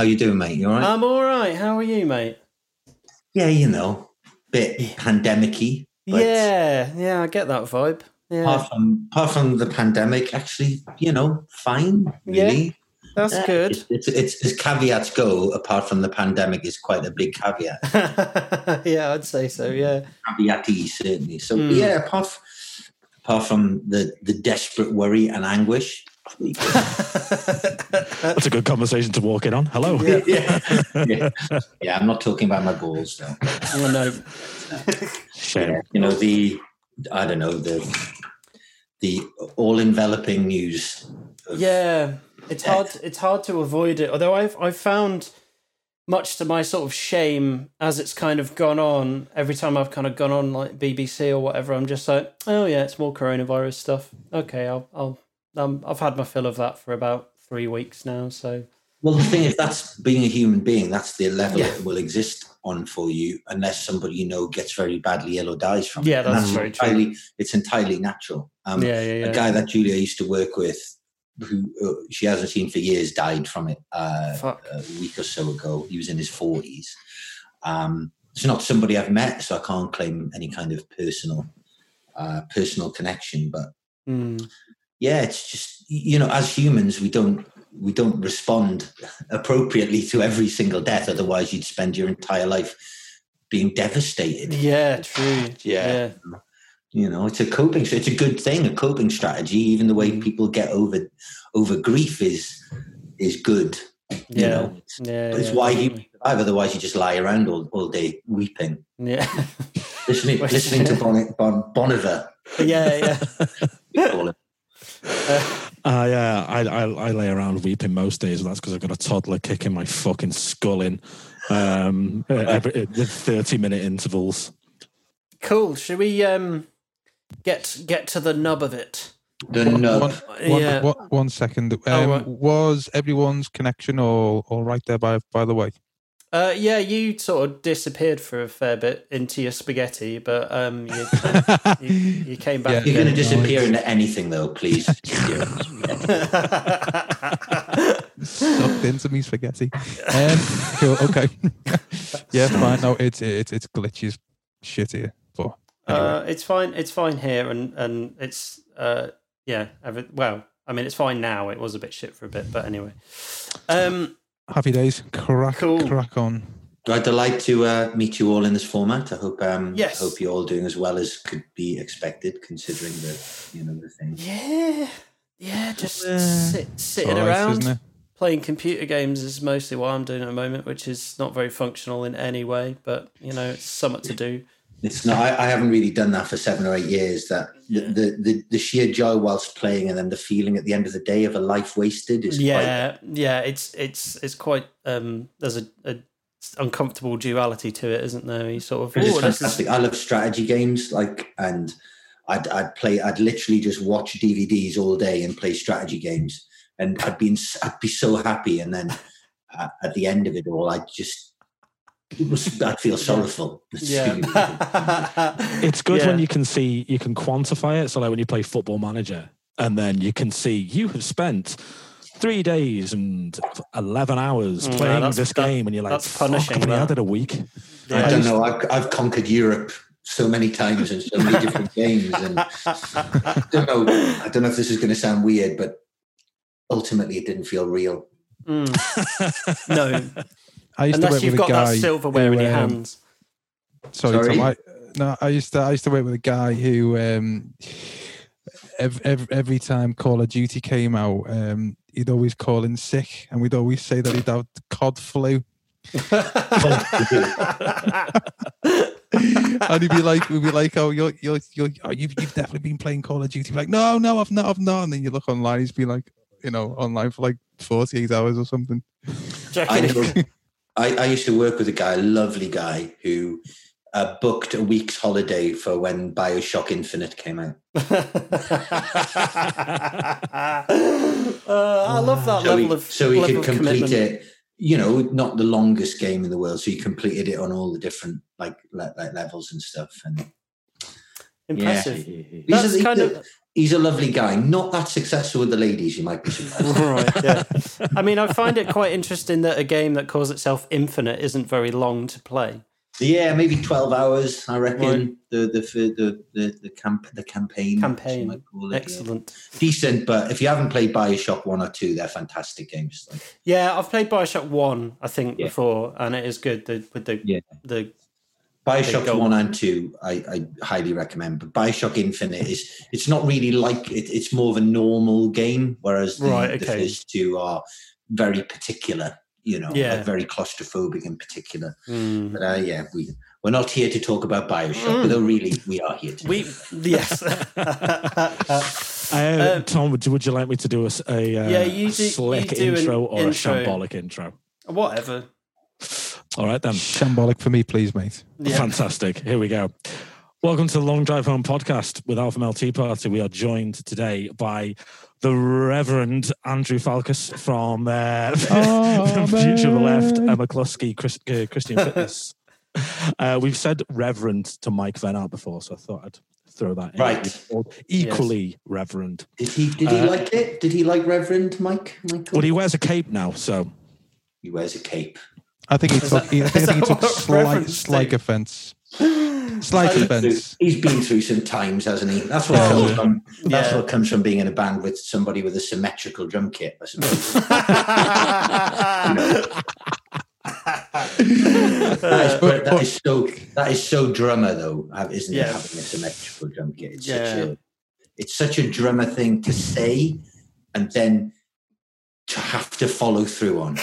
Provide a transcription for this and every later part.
How you doing, mate? You all right? I'm all right. How are you, mate? yeah, you know, bit pandemicy. but Yeah, yeah, I get that vibe. Yeah, Apart from apart from the pandemic, actually, you know, fine. Yeah, Really. that's Yeah, good. It's, it's, it's as caveats go. Apart from the pandemic, is quite a big caveat. yeah, I'd say so. Yeah. Caveaty certainly. So Hmm. yeah, apart apart from the the desperate worry and anguish. That's a good conversation to walk in on. Hello. Yeah. yeah. yeah, yeah. I'm not talking about my balls though. Oh, no. Shame. Yeah, you know the I don't know the the all enveloping news. of- Yeah, it's hard. It's hard to avoid it. Although I've I've found, much to my sort of shame, as it's kind of gone on. Every time I've kind of gone on like BBC or whatever, I'm just like, oh yeah, it's more coronavirus stuff. Okay, I'll I'll um, I've had my fill of that for about three weeks now. So Well, the thing is, that's being a human being. That's the level Yeah. it will exist on for you, unless somebody you know gets very badly ill or dies from Yeah, it. And that's very true. entirely, It's entirely natural. Um, yeah, yeah, yeah. A guy that Julia used to work with, who uh, she hasn't seen for years, died from it uh, a week or so ago. He was in his forties. Um, it's not somebody I've met, so I can't claim any kind of personal uh, personal connection. But Mm. Yeah, it's just you know, as humans, we don't we don't respond appropriately to every single death. Otherwise, you'd spend your entire life being devastated. Yeah, true. Yeah. You know, it's a coping. It's a good thing, a coping strategy. Even the way Mm. people get over over grief is is good. You Yeah. know, it's, yeah. it's yeah, why you survive. Otherwise, you just lie around all, all day weeping, Yeah. listening listening to bon, bon, Bon Iver. yeah, yeah. We call it. Uh, yeah, I, I I lay around weeping most days, and that's because I've got a toddler kicking my fucking skull in um, every, at thirty minute intervals. Cool. Should we um get get to the nub of it? The nub. One, one, yeah. one- one second. Um, Oh, right. Was everyone's connection all, all right there? By by the way, Uh, yeah, you sort of disappeared for a fair bit into your spaghetti, but um, you, you, you came back. You're going to disappear into anything, though, please. sucked into me spaghetti. Um, cool. Okay. yeah, fine. No, it's it's it's glitches shit here. But anyway. uh, it's fine. It's fine here, and and it's uh, yeah. Every, well, I mean, it's fine now. It was a bit shit for a bit, but anyway. Um, happy days. Crack Cool. crack on. I'd delight to uh, meet you all in this format. I hope um, Yes. I hope you're all doing as well as could be expected, considering the you know the thing. yeah, yeah. Just Uh, sit, sitting all right, around. playing computer games is mostly what I'm doing at the moment, which is not very functional in any way, but you know, it's something to do. It's not. I, I haven't really done that for seven or eight years. That the, Yeah. the, the the sheer joy whilst playing, and then the feeling at the end of the day of a life wasted is quite. Yeah, yeah, it's it's it's quite um there's a, a uncomfortable duality to it, isn't there? You sort of It's "Ooh, this is- fantastic. I love strategy games, like, and I'd I'd play. I'd literally just watch DVDs all day and play strategy games, and I'd be in, I'd be so happy, and then uh, at the end of it all, I'd just it was, I'd feel sorrowful. It's yeah. It's good when you can see you can quantify it. So like when you play Football Manager, and then you can see you have spent three days and eleven hours Mm, playing that's- this that- game, and you're like, that's "Fuck, punishing, I've only had it a week. Yeah. I don't know. I've, I've conquered Europe so many times and so many different games, and I don't know. I don't know if this is going to sound weird, but ultimately, it didn't feel real. Mm, no, I used to unless work you've with a got guy. that silverware in who, your um, hands. Sorry, Sorry? Tom. I, no, I used to I used to work with a guy who um, every, every, every time Call of Duty came out, um, he'd always call in sick, and we'd always say that he'd have cod flu, and he'd be like, we'd be like, oh, you're you're you're oh, you've, you've definitely been playing Call of Duty. Like, no, no, I've not, I've not. And then you look online, he's been like, you know, online for like forty eight hours or something. I Checking know. I, I used to work with a guy, a lovely guy, who uh, booked a week's holiday for when Bioshock Infinite came out. uh, I love that So level he, of so he could complete commitment. it. You know, not the longest game in the world, so he completed it on all the different like le- like levels and stuff. And impressive. He's That's kind of he's a lovely guy. Not that successful with the ladies, you might be surprised. right. Yeah. I mean, I find it quite interesting that a game that calls itself Infinite isn't very long to play. yeah, maybe twelve hours. I reckon Right. the the the the the camp the campaign as you Campaign. might call it, yeah. Excellent. decent. But if you haven't played Bioshock one or two, they're fantastic games. Like, Yeah, I've played Bioshock One, I think, Yeah. before, and it is good. The, with the Yeah. the Bioshock go. one and two, I, I highly recommend. But Bioshock Infinite is it's not really like it, it's more of a normal game, whereas the, Right, the first two are very particular. You know, Yeah. like very claustrophobic in particular. mm, But uh, yeah, we we're not here to talk about Bioshock, Mm. although really we are here to. we yes. Uh, Um, Tom, would you, would you like me to do a, s- a, uh, Yeah, you a do- you slick do intro or intro. a shambolic intro? Whatever. All right, then. Shambolic for me, please, mate. Yeah. Fantastic. Here we go. Welcome to the Long Drive Home podcast with Alpha Male Tea Party. We are joined today by the Reverend Andrew Falkous from, uh, from Future of the Left, Amen. Mclusky, Chris, uh, Christian Fitness. Uh, we've said Reverend to Mike Vennart before, so I thought I'd throw that in. Right. He's called Equally Reverend. Did he did he Uh, like it? Did he like Reverend Mike? Michael? Well, he wears a cape now, so he wears a cape. I think he took. that- he, I think is he took slight, slight offence. Slight He's been- offence. He's been through some times, hasn't he? That's what Yeah. comes from. That's Yeah. what comes from being in a band with somebody with a symmetrical drum kit. I suppose. that, is, But- that is so. That is so drummer, though, isn't Yeah. it? Having a symmetrical drum kit. It's Yeah. such a. It's such a drummer thing to say, and then to have to follow through on.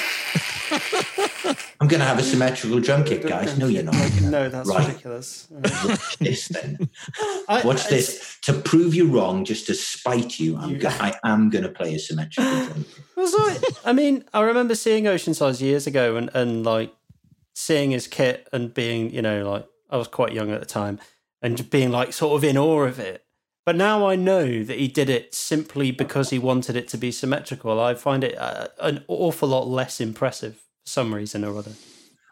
I'm going to have a symmetrical drum kit, guys. No, you're not. No, that's Right. ridiculous. Watch this then. I- Watch I- this. To prove you wrong, just to spite you, I'm You- go- I am going to play a symmetrical drum kit. Was I? I mean, I remember seeing Oceansize years ago and, and like seeing his kit and being, you know, like I was quite young at the time and being like sort of in awe of it. But now I know that he did it simply because he wanted it to be symmetrical. I find it uh, an awful lot less impressive some reason or other.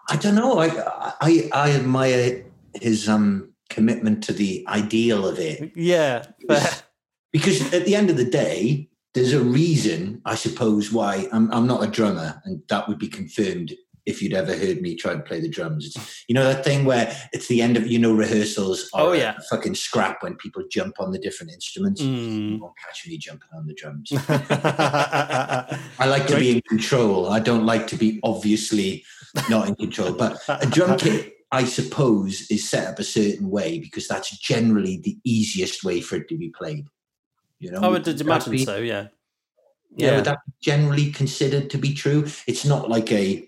I don't know. I, I I admire his um commitment to the ideal of it Yeah, but because at the end of the day, there's a reason, I suppose, why I'm I'm not a drummer, and that would be confirmed if you'd ever heard me try to play the drums. It's, you know that thing where it's the end of you know rehearsals. Are Oh, a yeah. fucking scrap when people jump on the different instruments. Mm. You won't catch me jumping on the drums. I like to be in control. I don't like to be obviously not in control. But a drum kit, I suppose, is set up a certain way because that's generally the easiest way for it to be played. You know, I would imagine be- so. Yeah, Yeah, would that be generally considered to be true? It's not like a.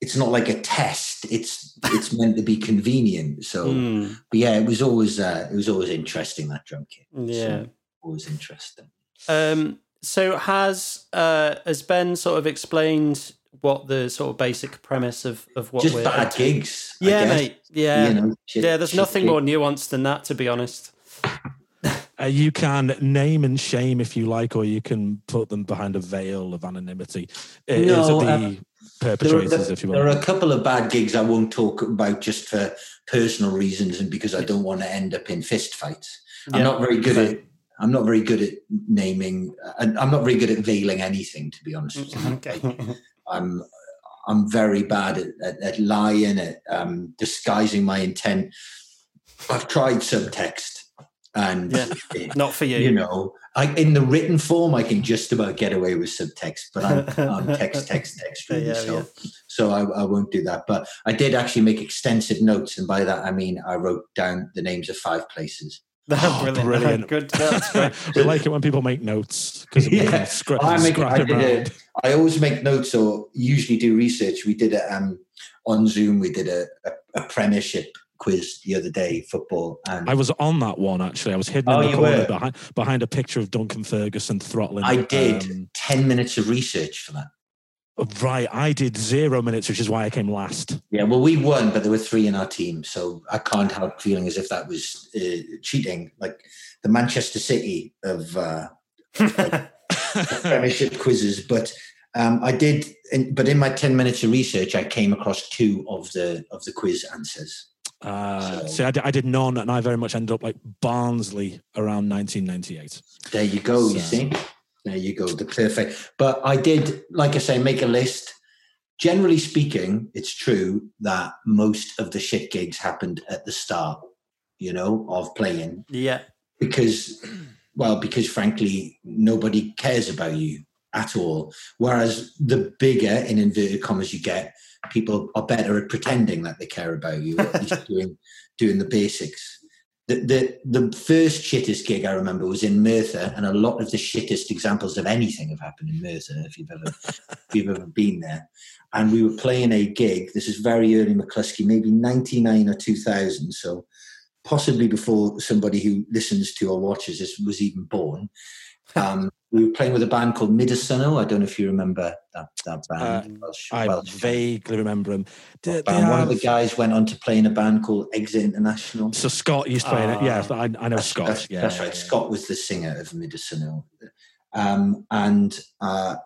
It's not like a test. It's it's meant to be convenient. So, Mm, but yeah, it was always uh, it was always interesting that drum kit. yeah. So, always interesting. Um, so has uh, has Ben sort of explained what the sort of basic premise of, of what Just we're bad gigs. Yeah, mate. Yeah, You know, shit- yeah. There's shit nothing gigs. more nuanced than that, to be honest. Uh, you can name and shame if you like, or you can put them behind a veil of anonymity. It is No, the uh, There, perpetrators, there- if you there are a couple of bad gigs I won't talk about just for personal reasons and because I don't want to end up in fist fights. I'm Yeah. not very good at. I'm not very good at naming, and I'm not very good at veiling anything. To be honest with you, okay. I'm I'm very bad at, at, at lying, at um, disguising my intent. I've tried subtext, and Yeah. it- Not for you. you know, I, in the written form, I can just about get away with subtext, but I'm, I'm text, text, text, really. Yeah, so, yeah. so I, I won't do that. But I did actually make extensive notes, and by that I mean I wrote down the names of five places. Oh, brilliant. brilliant. Good. That's great. we like it when people make notes because Yeah. yeah. scra- I, make, I, did around. a, I always make notes or usually do research. We did it um, on Zoom. We did a, a, a Premiership quiz the other day, football, and I was on that one actually. I was hidden Oh, in the corner behind behind a picture of Duncan Ferguson throttling. I did um, ten minutes of research for that. right, I did zero minutes, which is why I came last. Yeah, well, we won, but there were three in our team, so I can't help feeling as if that was uh, cheating, like the Manchester City of uh, Premiership quizzes. But um, I did, in, but in my ten minutes of research, I came across two of the of the quiz answers. Uh, So- see, I, di- I did none, and I very much ended up like Barnsley around 1998. There you go. You see, there you go. The perfect. But I did, like I say, make a list. Generally speaking, it's true that most of the shit gigs happened at the start. You know, of playing Yeah. because, well, because frankly, nobody cares about you at all. Whereas the bigger, in inverted commas, you get, people are better at pretending that they care about you, or at least doing doing the basics. The, the the first shittest gig I remember was in Merthyr, and a lot of the shittest examples of anything have happened in Merthyr. If you've ever if you've ever been there, and we were playing a gig. This is very early Mclusky, maybe ninety nine or two thousand. So possibly before somebody who listens to or watches this was even born. Um, we were playing with a band called Midasuno. I don't know if you remember that that band. Welsh- I Welsh vaguely remember. Did they band. One of the guys went on to play in a band called Exit International. so Scott used to play in it. Yeah, Ah. I, I know That's, Scott. that's, yeah, that's right. yeah. Scott was the singer of Midasuno. Um, and uh,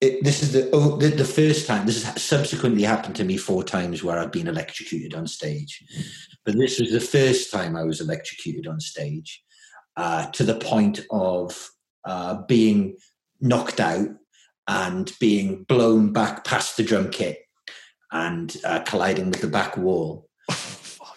it, this is the, oh, the the first time. This has subsequently happened to me four times where I've been electrocuted on stage, but this was the first time I was electrocuted on stage uh, to the point of uh, being knocked out and being blown back past the drum kit and uh, colliding with the back wall.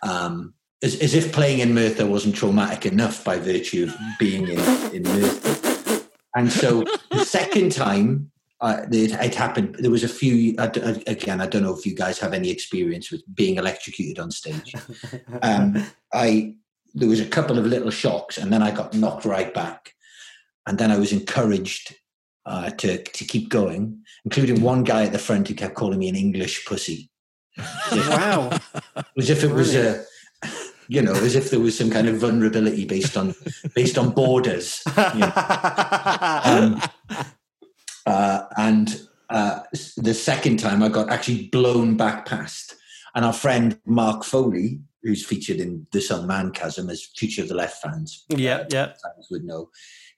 Um, as, as if playing in Merthyr wasn't traumatic enough by virtue of being in, in Merthyr. And so the second time uh, it, it happened, there was a few, I I- again, I don't know if you guys have any experience with being electrocuted on stage. Um, I There was a couple of little shocks and then I got knocked right back. And then I was encouraged uh, to, to keep going, including one guy at the front who kept calling me an English pussy wow. as if it was a you know as if there was some kind of vulnerability based on based on borders um, uh, and uh, the second time i got actually blown back past and our friend mark foley who's featured in the song Manchasm as future of the left fans yeah, yeah. fans would know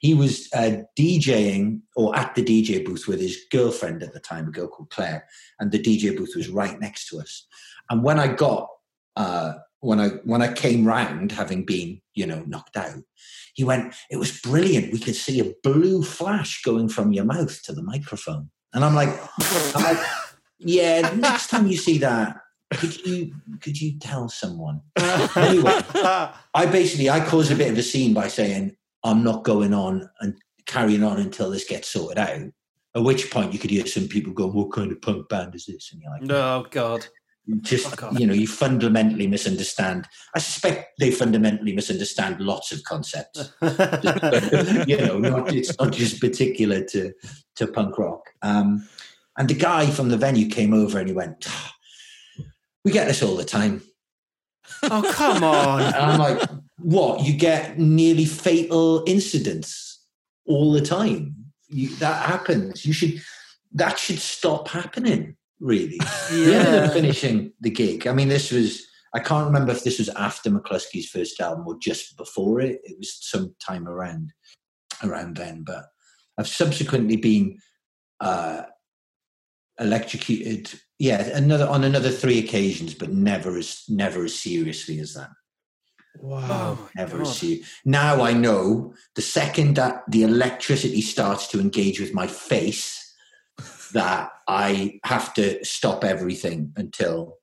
he was uh, DJing or at the DJ booth with his girlfriend at the time, a girl called Claire, and the DJ booth was right next to us. And when I got uh, when I when I came round, having been you know knocked out, he went, "It was brilliant. We could see a blue flash going from your mouth to the microphone." And I'm like, I'm like "Yeah, next time you see that." Could you could you tell someone? Anyway, I basically I caused a bit of a scene by saying I'm not going on and carrying on until this gets sorted out. At which point you could hear some people going, "What kind of punk band is this?" And you're like, oh God. you just Fuck off. you know, you fundamentally misunderstand. I suspect they fundamentally misunderstand lots of concepts. you know, not, it's not just particular to to punk rock. Um, and the guy from the venue came over and he went, "Ah, "We get this all the time." oh come on. And I'm like, what? You get nearly fatal incidents all the time. You, that happens. You should. That should stop happening. Really. We ended up Yeah. finishing the gig. I mean, this was. I can't remember if this was after Mclusky's first album or just before it. It was some time around around then. But I've subsequently been uh, electrocuted. Yeah, another on another three occasions, but never as never as seriously as that. Wow. Oh Never God. as serious. Now I know the second that the electricity starts to engage with my face, that I have to stop everything until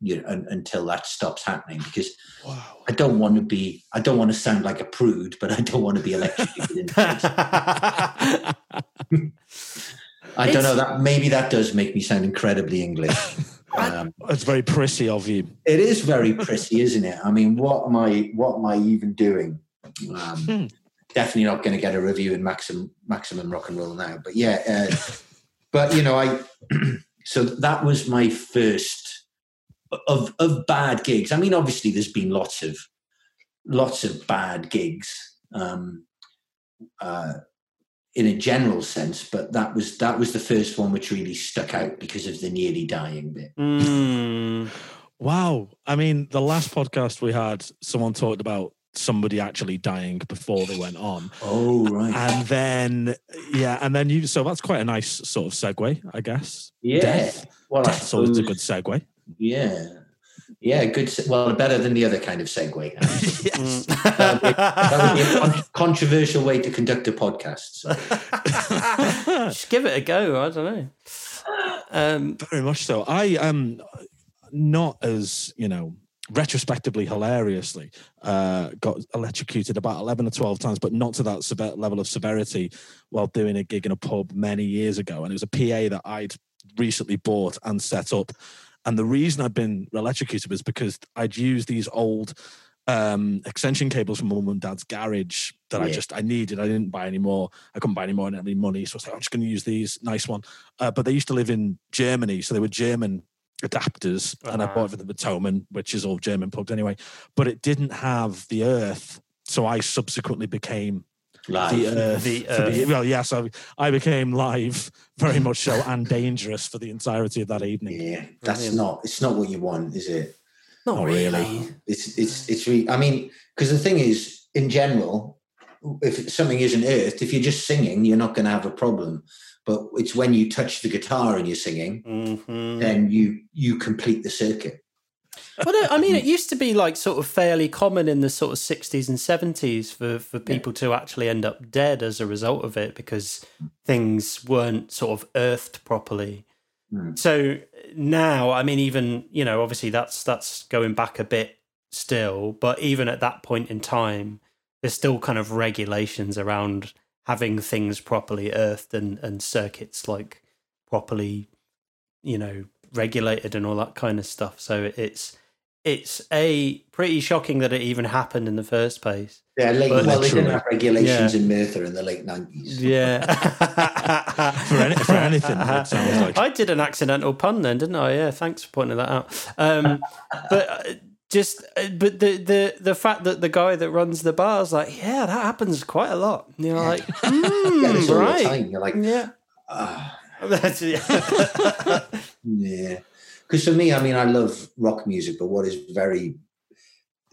you know un, until that stops happening because Wow. I don't want to be I don't want to sound like a prude, but I don't want to be electrocuted in the face. I don't know that maybe that does make me sound incredibly English. Um, It's very prissy of you. it is very prissy, isn't it? I mean, what am I what am I even doing? Um, Hmm. definitely not going to get a review in maximum maximum rock and roll now. But yeah, uh, but you know, I so that was my first of of bad gigs. I mean, obviously, there's been lots of lots of bad gigs um, uh, in a general sense, but that was that was the first one which really stuck out because of the nearly dying bit. Mm. Wow. I mean, the last podcast we had, someone talked about somebody actually dying before they went on. Oh right, And then, yeah, and then you, so that's quite a nice sort of segue, I guess. yeah. Death. Well, I Death's always a good segue. Yeah. Yeah, good. Well, better than the other kind of segue. yes. that would be, that would be a controversial way to conduct a podcast. So. Just give it a go. I don't know. Um, Very much so. I am not as you know retrospectively hilariously uh, got electrocuted about 11 or 12 times but not to that seve- level of severity while doing a gig in a pub many years ago and it was a pa that i'd recently bought and set up and the reason i'd been electrocuted was because i'd used these old um extension cables from mum and dad's garage that i just i needed. I didn't buy any more. I couldn't buy any more i didn't have any money so i was like i'm just going to use these nice one. Uh, but they used to live in germany so they were german adapters and i bought it for the Batoman, which is all german plugged anyway. But it didn't have the earth so i subsequently became Live. the earth, The for the- well yes I, I became live very much so and dangerous for the entirety of that evening yeah, that's Brilliant. not. It's not what you want, is it? not Not really. really. It's it's it's really. I mean, because the thing is, in general, if something isn't earthed, if you're just singing, you're not going to have a problem. But it's when you touch the guitar and you're singing, Mhm. then you you complete the circuit. Well, no, I mean, it used to be like sort of fairly common in the sort of 60s and 70s for, for people to actually end up dead as a result of it because things weren't sort of earthed properly. Mm. So now, I mean, even, you know, obviously that's that's going back a bit still, but even at that point in time, there's still kind of regulations around having things properly earthed and, and circuits like properly, you know, regulated and all that kind of stuff. So it's it's a pretty shocking that it even happened in the first place. Yeah, late, But- well, they didn't have regulations in Merthyr in the late nineties. Yeah. For any- for anything, it sounds like. I did an accidental pun then, didn't I? Yeah, thanks for pointing that out. Um, but uh, just, uh, but the, the the fact that the guy that runs the bar is like, yeah, that happens quite a lot. And you're like, Yeah, it's "Hmm, all the right, time. You're like, yeah. ah, That's, yeah. yeah. Because for me, I mean, I love rock music, but what is very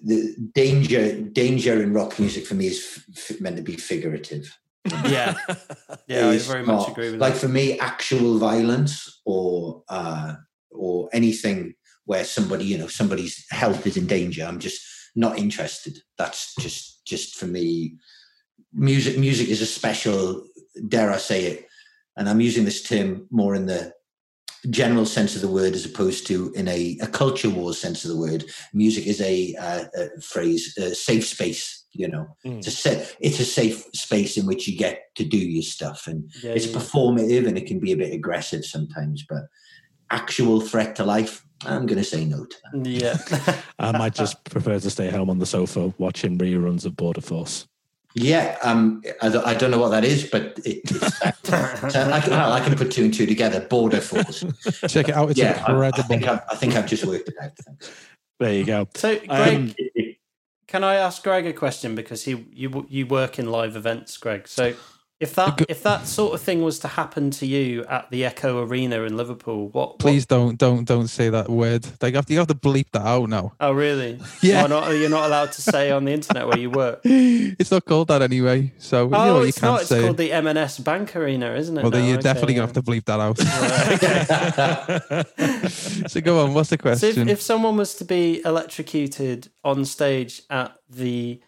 the danger danger in rock music for me is f- meant to be figurative. yeah, yeah, I It's very much not- agree with that. like that. for me actual violence or uh or anything where somebody you know somebody's health is in danger i'm just not interested that's just just for me music music is a special dare i say it and i'm using this term more in the general sense of the word as opposed to in a, a culture war sense of the word music is a, uh, a phrase a safe space you know Mm. it's a sa- it's a safe space in which you get to do your stuff and Yeah, it's yeah. performative and it can be a bit aggressive sometimes but actual threat to life i'm going to say no to that yeah. i might just prefer to stay home on the sofa watching reruns of border force yeah um i don't, I don't know what that is but it, it's so I, can, well, I can put two and two together border force Check it out. It's yeah I, I think I've, I think i've just worked it out thanks. there you go So, Greg, Um, can I ask Greg a question because he you you work in live events, Greg? So if that if that sort of thing was to happen to you at the Echo Arena in Liverpool, what? what- Please don't don't don't say that word. Like you have to, you have to bleep that out now. oh, really? Yeah. Not? You're not allowed to say on the internet where you work. It's not called that anyway. So you know Oh, you it's can't not. It's say. called the M&S Bank Arena, isn't it? well, then now? you're Okay, definitely yeah. gonna have to bleep that out. Right, okay. so go on. What's the So question? if, if someone was to be electrocuted on stage at the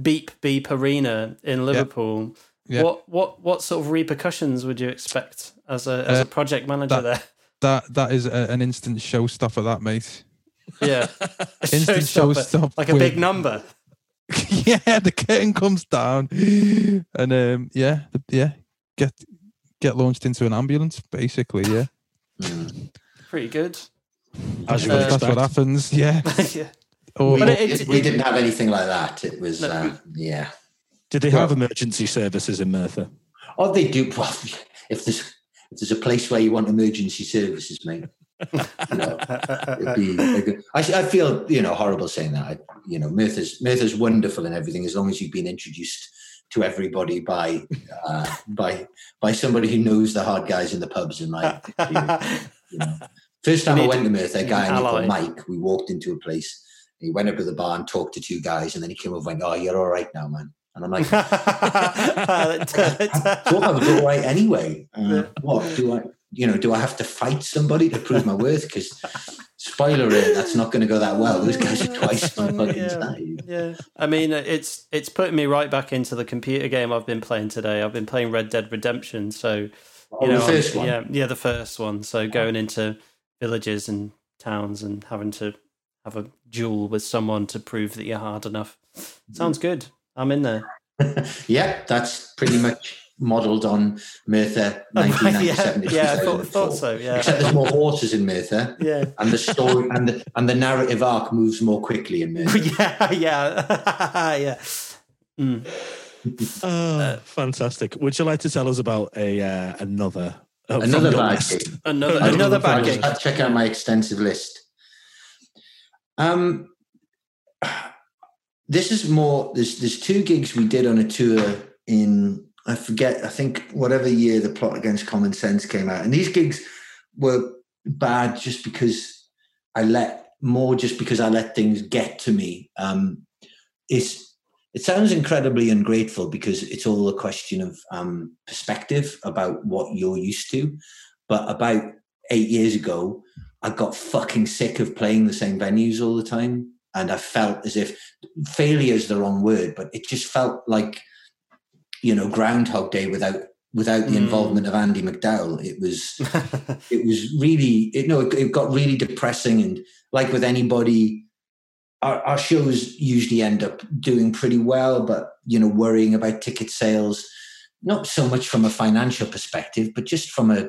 Beep Beep Arena in Liverpool, Yeah. what what what sort of repercussions would you expect as a as Uh, a project manager that- there? that that is a, an instant showstopper. That mate. Yeah, Instant showstopper, showstopper like a with- big number. yeah, the curtain comes down, and um, yeah, the, yeah, get get launched into an ambulance, basically. Yeah. Pretty good. as you Uh, that's what happens. Yeah, yeah. or, we, But or- it- it- we didn't have anything like that it was No. uh, yeah did they have emergency services in merthyr oh they do well, if there's if there's a place where you want emergency services mate you know, be I, I feel you know horrible saying that. I, you know, Merthyr's Merthyr's wonderful and everything as long as you've been introduced to everybody by uh, by by somebody who knows the hard guys in the pubs and like you know. First time You I went to Merthyr, a guy I knew called. Mike. We walked into a place. He went up to the bar and talked to two guys, and then he came over and went, "Oh, you're all right now, man." And I'm like, I thought I was all right anyway. Uh, what do I, you know, do I have to fight somebody to prove my worth? Because spoiler alert, that's not going to go that well. Those guys are twice the fucking yeah, size. yeah. I mean, it's it's putting me right back into the computer game I've been playing today. I've been playing Red Dead Redemption, so you Oh, know, the first one. yeah, yeah, the first one. So going into villages and towns and having to have a duel with someone to prove that you're hard enough. Sounds good. I'm in there. yeah, that's pretty much modelled on Merthyr 1997. to yeah, I thought, thought so. Yeah, Except there's more horses in Merthyr, yeah. and the story and the, and the narrative arc moves more quickly in Merthyr. yeah, yeah, yeah. Mm. Oh, fantastic. Would you like to tell us about a uh, another uh, Another your bad list? game. Another another know bad just- check out my extensive list. Um, this is more. There's there's two gigs we did on a tour in I forget. I think whatever year the plot against common sense came out, and these gigs were bad just because I let more just because I let things get to me. Um, it's it sounds incredibly ungrateful because it's all a question of um, perspective about what you're used to. But about eight years ago, I got fucking sick of playing the same venues all the time. And I felt as if failure is the wrong word, but it just felt like, you know, Groundhog Day without without the Mm. involvement of Andie MacDowell. It was it was really it, no, it, it got really depressing. And like with anybody, our, our shows usually end up doing pretty well, but you know, worrying about ticket sales, not so much from a financial perspective, but just from a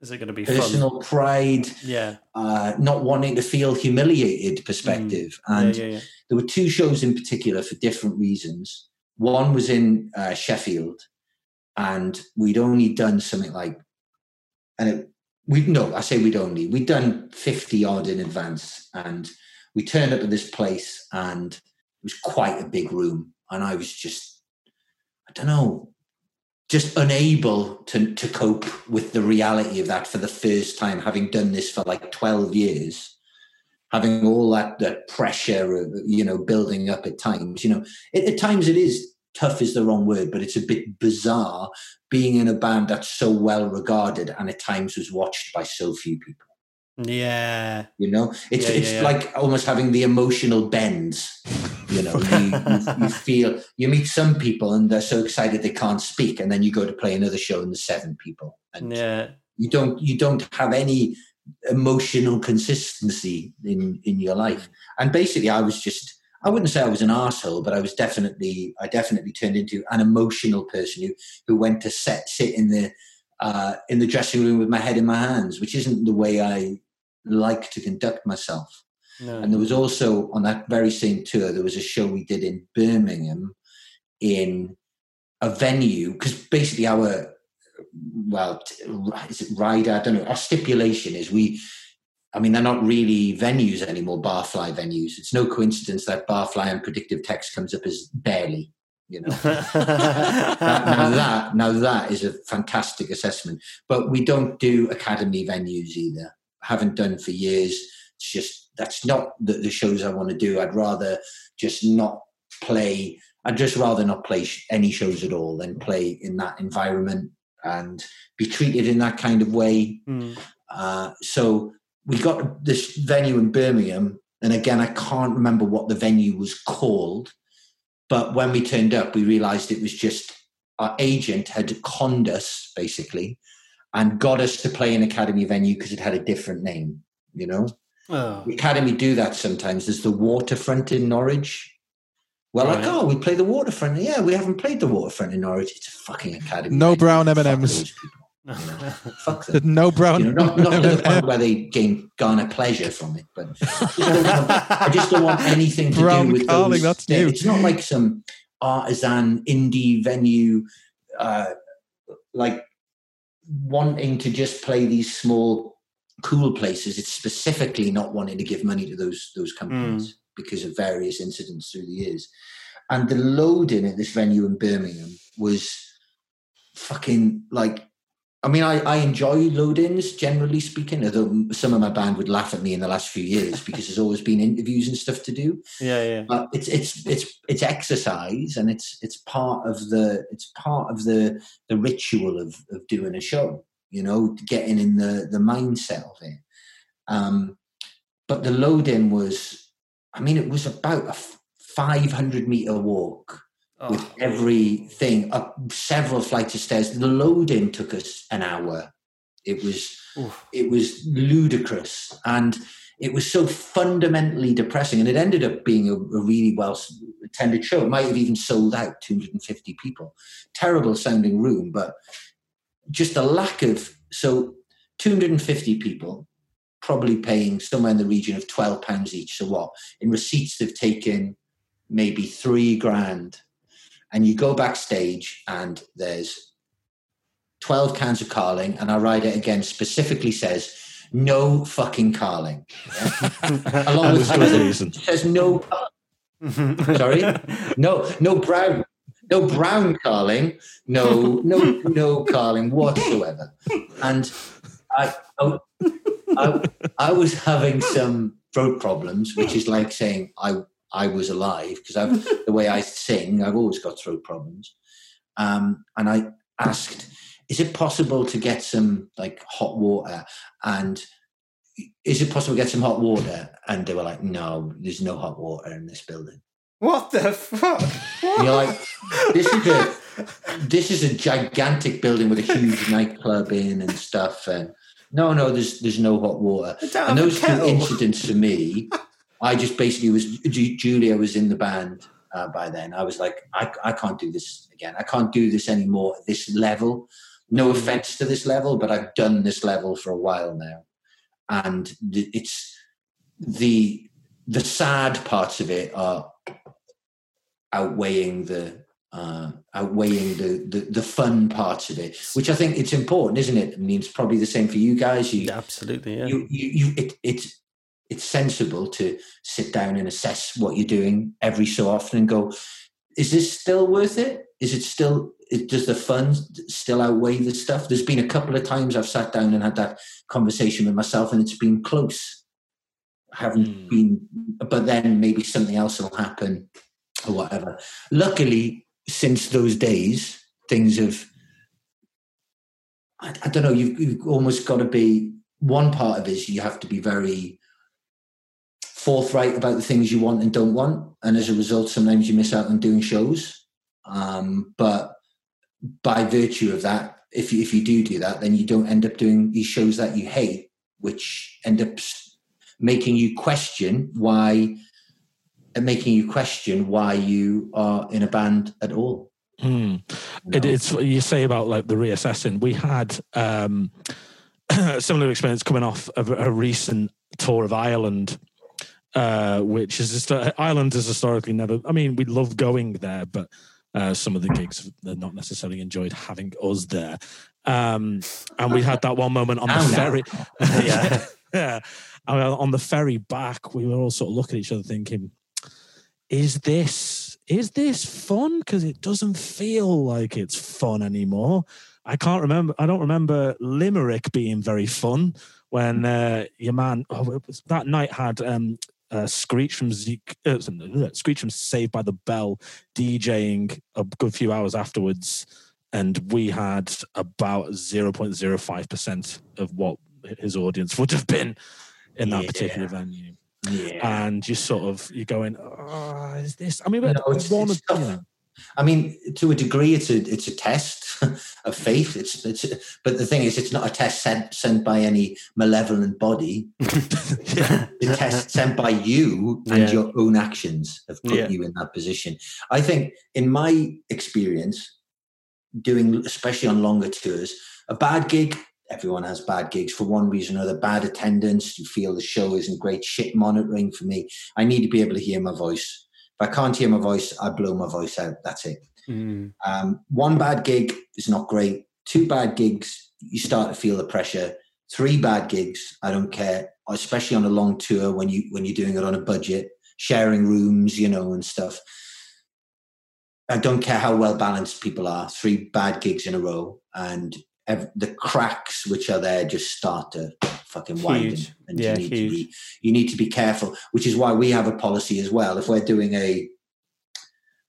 Is it going to be fun? personal pride, Yeah, uh, not wanting to feel humiliated perspective. yeah, And yeah, yeah. there were two shows in particular for different reasons. One was in uh, Sheffield, and we'd only done something like, and it, we no, I say we'd only we'd done fifty odd in advance, and we turned up at this place, and it was quite a big room, and I was just, I don't know, just unable to to cope with the reality of that for the first time, having done this for like twelve years having all that, that pressure of you know building up at times you know it, at times it is tough is the wrong word but it's a bit bizarre being in a band that's so well regarded and at times was watched by so few people Yeah, you know? It's Yeah, it's yeah, like almost having the emotional bends you know? You, you, you feel you meet some people and they're so excited they can't speak and then you go to play another show and there's seven people and yeah. you don't you don't have any emotional consistency in in your life. And basically i was just i wouldn't say i was an asshole but i was definitely i definitely turned into an emotional person who who went to set sit in the uh in the dressing room with my head in my hands which isn't the way i like to conduct myself No. and there was also on that very same tour, there was a show we did in Birmingham in a venue because basically our well, is it rider? I don't know. Our stipulation is we. I mean, they're not really venues anymore. Barfly venues. It's no coincidence that Barfly and predictive text comes up as barely. You know, that, now that now that is a fantastic assessment. But we don't do academy venues either. Haven't done for years. It's just that's not the, the shows I want to do. I'd rather just not play. I'd just rather not play sh- any shows at all than play in that environment and be treated in that kind of way. Mm. Uh, so we got this venue in Birmingham, and again, I can't remember what the venue was called. But when we turned up, we realised it was just our agent had conned us basically, and got us to play an academy venue because it had a different name. You know, Oh. the academy do that sometimes. There's the waterfront in Norwich. Well, like, Right. oh, we play the waterfront. Yeah, we haven't played the waterfront in Norwich. It's a fucking academy. No venue. brown Fuck M&Ms. those people. Fuck them No brown. you know, not, not to the point where they gain garner pleasure from it, but just want- I just don't want anything to Brown do with Carling, those. that's new. It's not like some artisan indie venue, uh, like wanting to just play these small, cool places. It's specifically not wanting to give money to those those companies hmm. because of various incidents through the years. And the load-in at this venue in Birmingham was fucking like I mean, I, I enjoy load-ins generally speaking, although some of my band would laugh at me in the last few years because there's always been interviews and stuff to do. yeah, yeah. But it's it's it's it's exercise and it's it's part of the it's part of the the ritual of of doing a show. You know, getting in the the mindset of it. Um, but the load in was, I mean, it was about a 500 meter walk oh. with everything up several flights of stairs. The load in took us an hour. It was, Oof. it was ludicrous. And it was so fundamentally depressing. And it ended up being a, a really well attended show. It might have even sold out 250 people. Terrible sounding room, but just a lack of, so 250 people probably paying somewhere in the region of 12 pounds each. So what? In receipts, they've taken maybe three grand. And you go backstage and there's 12 cans of Carling, and our rider again specifically says, no fucking Carling. Yeah? Along with good reason. Says no. Sorry, no, no brown, no brown Carling, no, no, no Carling whatsoever. And I, I, I was having some throat problems, which is like saying I, I was alive because the way I sing, I've always got throat problems. Um, and I asked is it possible to get some like hot water? And is it possible to get some hot water? And they were like no there's no hot water in this building. What the fuck? What? you're like this is a this is a gigantic building with a huge nightclub in and stuff and no no there's there's no hot water. And those two incidents for me i just basically was julia was in the band uh, by then i was like I, I can't do this again i can't do this anymore at this level no offense to this level, but I've done this level for a while now, and it's the the sad parts of it are outweighing the uh, outweighing the, the, the fun parts of it, which I think it's important, isn't it? I mean, it's probably the same for you guys. You absolutely, yeah. You, you, you it, it's it's sensible to sit down and assess what you're doing every so often and go, is this still worth it? Is it still does the fun still outweigh the stuff? There's been a couple of times I've sat down and had that conversation with myself, and it's been close. I haven't mm. been, but then maybe something else will happen or whatever. Luckily, since those days, things have. I, I don't know. You've, you've almost got to be. One part of it is you have to be very forthright about the things you want and don't want, and as a result, sometimes you miss out on doing shows. Um, but by virtue of that, if you, if you do do that, then you don't end up doing these shows that you hate, which end up making you question why, and making you question why you are in a band at all. Mm. It, it's you say about like the reassessing. We had um, similar experience coming off of a recent tour of Ireland, uh, which is just, Ireland has historically never. I mean, we love going there, but uh, some of the gigs they're not necessarily enjoyed having us there. Um, and we had that one moment on the ferry. yeah, yeah. On the ferry back, we were all sort of looking at each other, thinking, "Is this is this fun? Because it doesn't feel like it's fun anymore." I can't remember. I don't remember Limerick being very fun when uh, your man oh, that night had um, uh, Screech from Zeke, uh, Screech from Saved by the Bell DJing a good few hours afterwards, and we had about zero point zero five percent of what his audience would have been in that yeah. particular venue. Yeah. And you sort of you're going, oh, is this? I mean, no, it's, one it's of, you know, I mean, to a degree, it's a it's a test of faith. It's it's, but the thing is, it's not a test sent sent by any malevolent body. The test sent by you and yeah. your own actions have put yeah. you in that position. I think, in my experience, doing especially on longer tours, a bad gig. Everyone has bad gigs for one reason or another. Bad attendance. You feel the show isn't great. Shit monitoring for me. I need to be able to hear my voice if I can't hear my voice, I blow my voice out. That's it. Mm. Um, one bad gig is not great. Two bad gigs, you start to feel the pressure. Three bad gigs, I don't care. Especially on a long tour when you when you're doing it on a budget, sharing rooms, you know, and stuff. I don't care how well balanced people are. Three bad gigs in a row, and ev- the cracks which are there just start to fucking widen. Huge. And yeah, you need huge. to be you need to be careful, which is why we have a policy as well. If we're doing a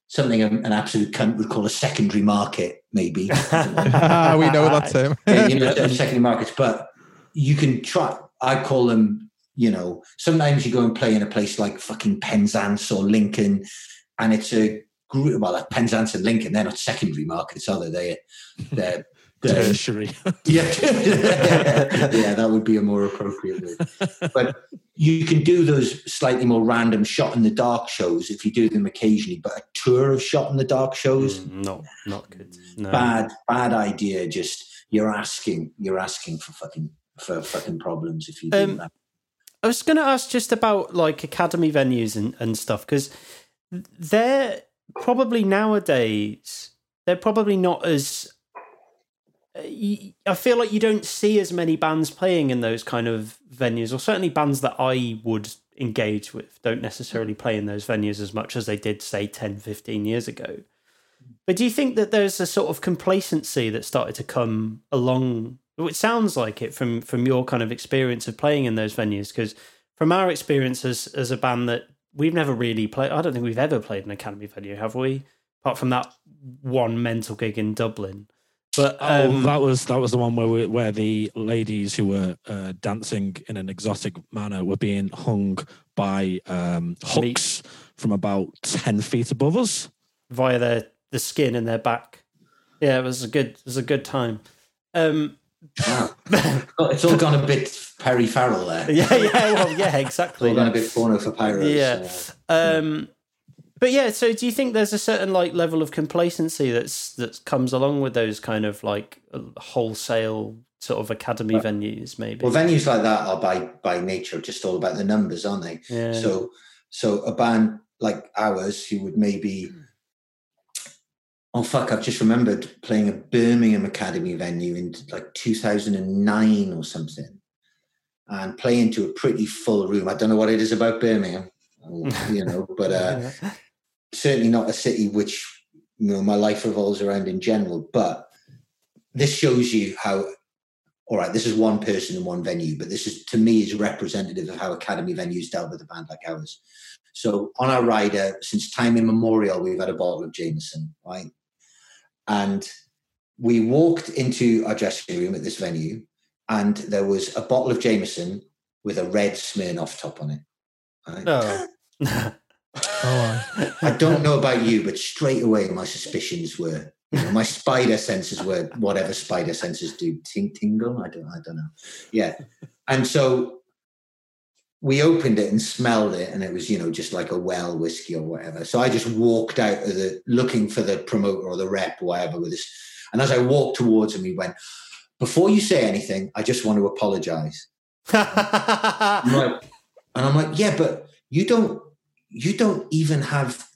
something an absolute cunt would call a secondary market, maybe. we know that term. you know, secondary markets, but you can try. I call them you know, sometimes you go and play in a place like fucking Penzance or Lincoln, and it's a group. Well, like Penzance and Lincoln, they're not secondary markets, are they? They're they're tertiary. yeah, yeah, that would be a more appropriate word. But you can do those slightly more random shot in the dark shows if you do them occasionally. But a tour of shot in the dark shows, Mm, no, not good. No. bad, bad idea. Just you're asking, you're asking for fucking for fucking problems if you do Um, that. I was going to ask just about like academy venues and, and stuff because they're probably nowadays they're probably not as. Uh, I feel like you don't see as many bands playing in those kind of venues, or certainly bands that I would engage with don't necessarily play in those venues as much as they did, say, 10, 15 years ago. But do you think that there's a sort of complacency that started to come along? It sounds like it from from your kind of experience of playing in those venues, because from our experience as as a band that we've never really played, I don't think we've ever played an academy venue, have we? Apart from that one mental gig in Dublin. But Oh, um, that was that was the one where we, where the ladies who were uh, dancing in an exotic manner were being hung by um, hooks from about ten feet above us. via their the skin in their back. Yeah, it was a good it was a good time. Um, Wow. it's all gone a bit Perry Farrell there. yeah, yeah, well, yeah, It's exactly. all gone a bit porno for pyros. Yeah. uh, Um, but yeah, so do you think there's a certain like level of complacency that's that comes along with those kind of like wholesale sort of academy Well- venues, maybe? Well, venues like that are by by nature just all about the numbers, aren't they? yeah. So, so a band like ours, who would maybe, oh fuck, I've just remembered playing a Birmingham Academy venue in like 2009 or something, and playing to a pretty full room. I don't know what it is about Birmingham, you know, but uh, certainly not a city which you know my life revolves around in general. But this shows you how. All right, this is one person in one venue, but this is to me is representative of how academy venues dealt with a band like ours. So on our rider, uh, since time immemorial, we've had a bottle of Jameson, right? And we walked into our dressing room at this venue, and there was a bottle of Jameson with a red Smirnoff top on it. Right? oh. Oh, I don't know about you, but straight away my suspicions were, you know, my spider senses were whatever spider senses do, ting tingle. I don't, I don't know. Yeah, and so we opened it and smelled it, and it was, you know, just like a well whiskey or whatever. So I just walked out of the looking for the promoter or the rep or whatever with this, and as I walked towards him, he went, "Before you say anything, I just want to apologize." I'm like, and I'm like, yeah, but you don't, you don't even have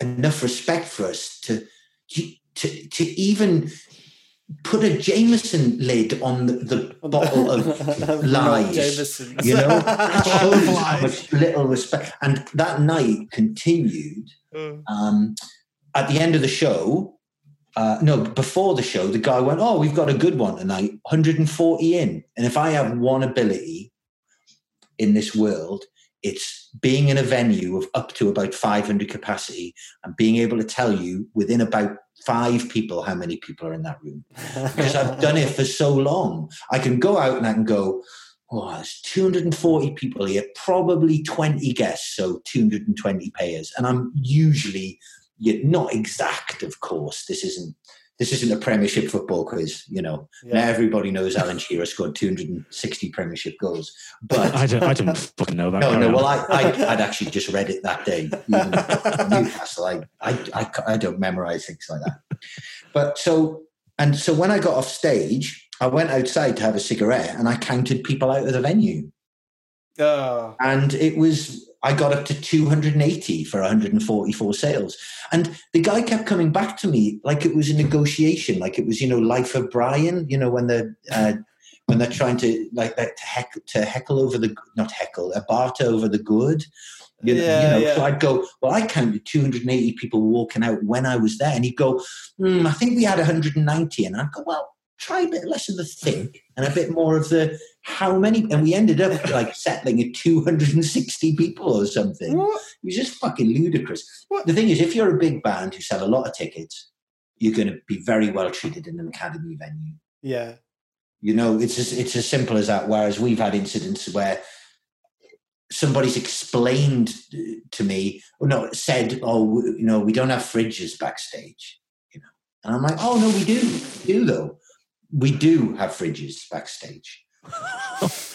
enough respect for us to, to, to even put a Jameson lid on the, the bottle of lies. You know, shows how much little respect. And that night continued. Um, at the end of the show, uh, no, before the show, the guy went, "Oh, we've got a good one tonight, 140 in." And if I have one ability in this world, it's being in a venue of up to about 500 capacity and being able to tell you within about five people how many people are in that room because I've done it for so long. I can go out and I can go, oh, there's 240 people here, probably 20 guests, so 220 payers. And I'm usually yeah, not exact, of course. This isn't this isn't a Premiership football quiz, you know. Yeah. Now everybody knows Alan Shearer scored 260 Premiership goals, but I don't, I didn't fucking know that. no, no. on. Well, I, I, I'd actually just read it that day. Even Newcastle, I, I, I, I don't memorize things like that. But so, and so when I got off stage, I went outside to have a cigarette and I counted people out of the venue. oh. And it was, I got up to 280 for 144 sales. And the guy kept coming back to me like it was a negotiation, like it was, you know, Life of Brian, you know, when they're, uh, when they're trying to like, like to, heckle, to heckle over the, not heckle, a barter over the good. You know, Yeah, you know yeah. so I'd go, well, I counted 280 people walking out when I was there. And he'd go, hmm, I think we had 190. And I'd go, well, try a bit less of the think and a bit more of the how many. And we ended up like settling at 260 people or something. What? It was just fucking ludicrous. What? The thing is, if you're a big band who sell a lot of tickets, you're going to be very well treated in an academy venue. Yeah. You know, it's as, it's as simple as that. Whereas we've had incidents where somebody's explained to me, or no, said, "Oh, you know, we don't have fridges backstage," you know, and I'm like, "Oh no, we do, we do though, we do have fridges backstage."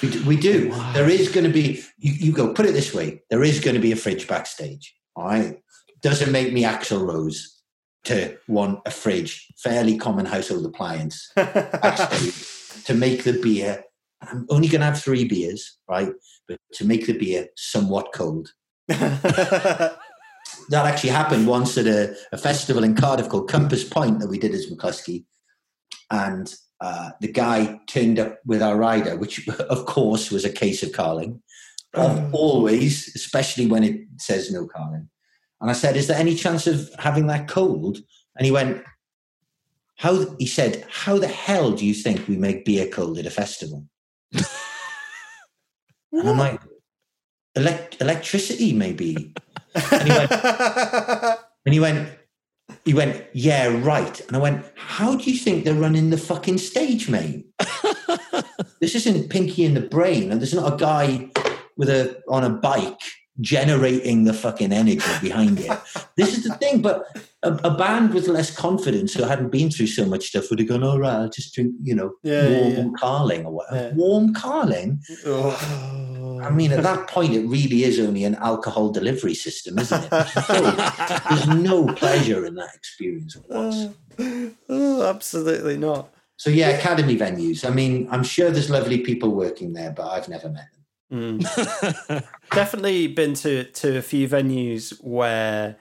We, do, we do. Wow. There is going to be. You, you go. Put it this way: there is going to be a fridge backstage. All right. Doesn't make me Axl Rose to want a fridge, fairly common household appliance, backstage, to make the beer. I'm only going to have three beers, right? But to make the beer somewhat cold. that actually happened once at a, a, festival in Cardiff called Compass Point that we did as Mclusky. And uh, the guy turned up with our rider, which of course was a case of Carling. Oh. Always, especially when it says no Carling. And I said, Is there any chance of having that cold? And he went, How he said, How the hell do you think we make beer cold at a festival? and I'm like, Elect- electricity, maybe. And he went, and he went, he went, yeah, right. And I went, how do you think they're running the fucking stage, mate? this isn't Pinky and the Brain, and there's not a guy with a on a bike generating the fucking energy behind it. this is the thing. But a, a, band with less confidence who hadn't been through so much stuff would have gone, all right, I'll just drink, you know, yeah, warm yeah, Carling or whatever. Yeah. Warm Carling? Oh. I mean, at that point, it really is only an alcohol delivery system, isn't it? There's no, there's no pleasure in that experience. Uh, oh, absolutely not. So, yeah, academy venues. I mean, I'm sure there's lovely people working there, but I've never met them. Mm. Definitely been to to a few venues where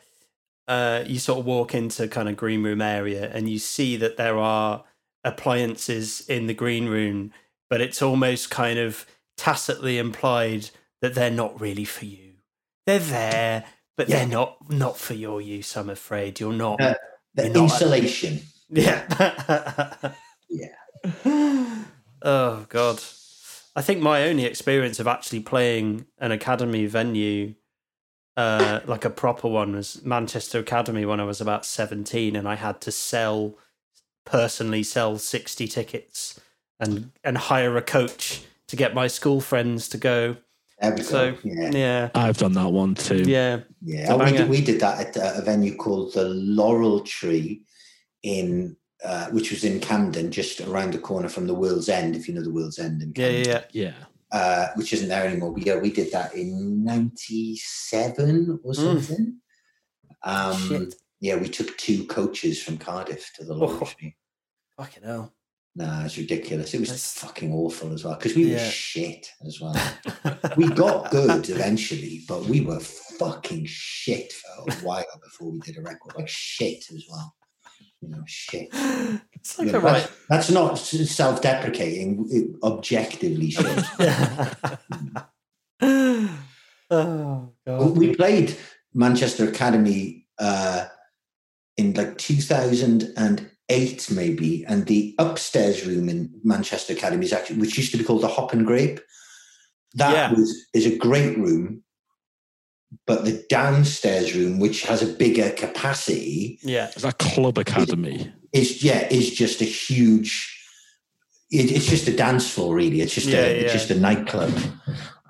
uh, you sort of walk into kind of green room area and you see that there are appliances in the green room, but it's almost kind of tacitly implied that they're not really for you. They're there, but yeah. they're not not for your use. I'm afraid you're not. Uh, the you're insulation. Not, yeah. yeah. oh God. I think my only experience of actually playing an academy venue, uh, like a proper one, was Manchester Academy when I was about 17, and I had to sell, personally sell 60 tickets and, and hire a coach to get my school friends to go. So, yeah. yeah. I've done that one too. Yeah. Yeah. We did, we did that at a venue called the Laurel Tree in uh, which was in Camden, just around the corner from the World's End, if you know the World's End in Camden. Yeah, yeah, yeah. Uh, which isn't there anymore. But yeah, we did that in '97 or hmm. something. Mm. Um, yeah, we took two coaches from Cardiff to the launch. Oh, fucking hell. Nah, it's ridiculous. It was That's... fucking awful as well because we yeah. were shit as well. we got good eventually, but we were fucking shit for a while before we did a record. Like shit as well you know, shit. It's like you know, right. That's not self-deprecating. objectively shit. oh god. We played Manchester Academy uh, in like 2008 maybe, and the upstairs room in Manchester Academy is actually, which used to be called the Hop and Grape. That yeah. was is a great room but the downstairs room, which has a bigger capacity, yeah, it's a club academy. Is yeah, is just a huge. It, it's just a dance floor, really. It's just yeah, a yeah. it's just a nightclub.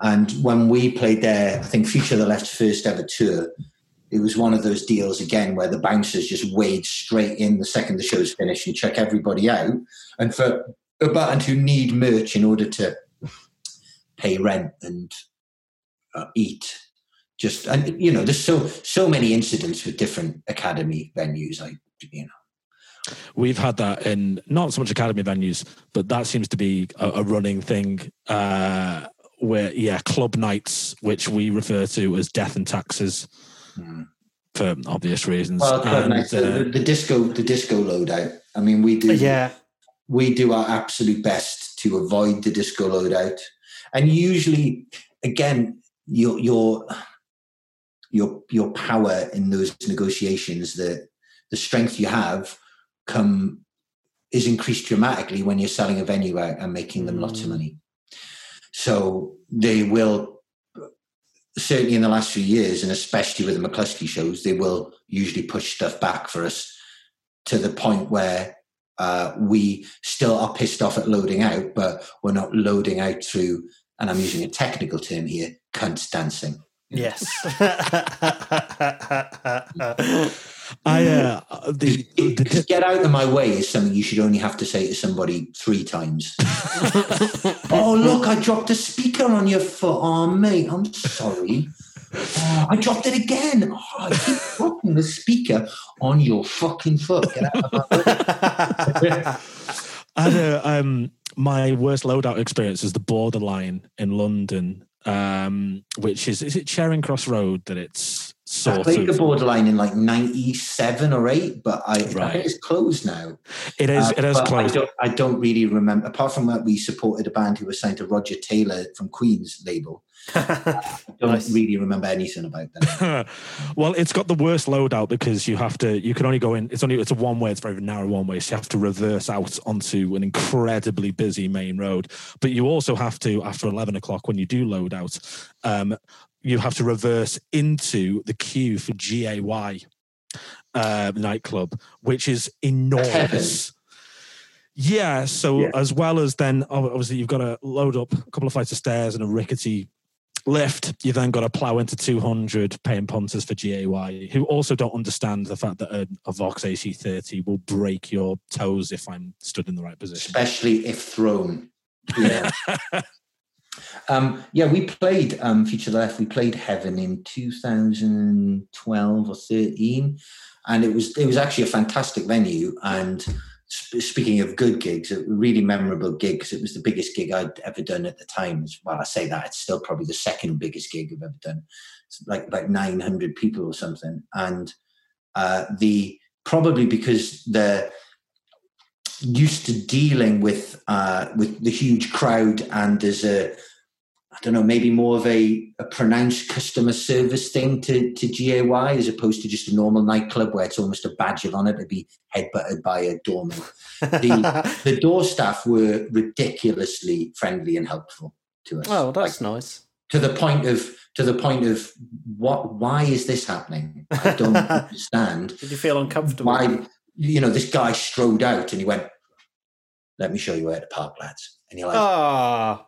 And when we played there, I think Future the Left's first ever tour, it was one of those deals again where the bouncers just wade straight in the second the show's finished and check everybody out. And for a band who need merch in order to pay rent and uh, eat, just and you know there's so so many incidents with different academy venues like you know. We've had that in not so much academy venues but that seems to be a, a running thing uh where yeah club nights which we refer to as death and taxes mm. for obvious reasons. Well, and, nights, uh, the, the, disco the disco loadout. I mean we do yeah. we do our absolute best to avoid the disco loadout. And usually again you're you're your your power in those negotiations, the the strength you have, come is increased dramatically when you're selling a venue out and making them lots of mm. money. So they will certainly in the last few years, and especially with the Mclusky shows, they will usually push stuff back for us to the point where uh, we still are pissed off at loading out, but we're not loading out through, and I'm using a technical term here, cunts dancing. Yes. I uh, the, the, Because get out of my way is something you should only have to say to somebody three times. oh, look, I dropped a speaker on your foot. Oh, mate, I'm sorry. Oh, I dropped it again. Oh, I keep dropping the speaker on your fucking foot. Get out of my way. I had a, um, my worst loadout experience is the borderline in London, um, which is is it Charing Cross Road that it's sort I played the borderline in like 97 or 8, but I, I think it's closed now. It is. Uh, it is closed. I don't, I don't really remember, apart from that, we supported a band who was signed to Roger Taylor from Queen's label. I don't Nice. really remember anything about that. well, it's got the worst loadout because you have to. You can only go in. It's only. It's a one way. It's very narrow one way. So you have to reverse out onto an incredibly busy main road. But you also have to after eleven o'clock when you do load out. Um, you have to reverse into the queue for GAY uh, nightclub, which is enormous. Yeah. So Yeah. as well as then, obviously, you've got to load up a couple of flights of stairs and a rickety lift. You then got to plow into 200 paying punters for GAY, who also don't understand the fact that a, a Vox AC30 will break your toes if I'm stood in the right position. especially if thrown. Yeah. um, yeah, we played um, Future Left. We played Heaven in 2012 or 13, and it was it was actually a fantastic venue. And speaking of good gigs, a really memorable gig because it was the biggest gig I'd ever done at the time. Well, I say that it's still probably the second biggest gig I've ever done. It's like about 900 people or something, and uh, the probably because they're used to dealing with uh, with the huge crowd and there's a I don't know maybe more of a, a pronounced customer service thing to, to GAY as opposed to just a normal nightclub where it's almost a badge of honor to be headbutted by a doorman. The, the door staff were ridiculously friendly and helpful to us. oh, that's nice. to the point of to the point of what why is this happening? I don't understand Did you feel uncomfortable? why you know this guy strode out and he went let me show you where to park lads and you're like Ah,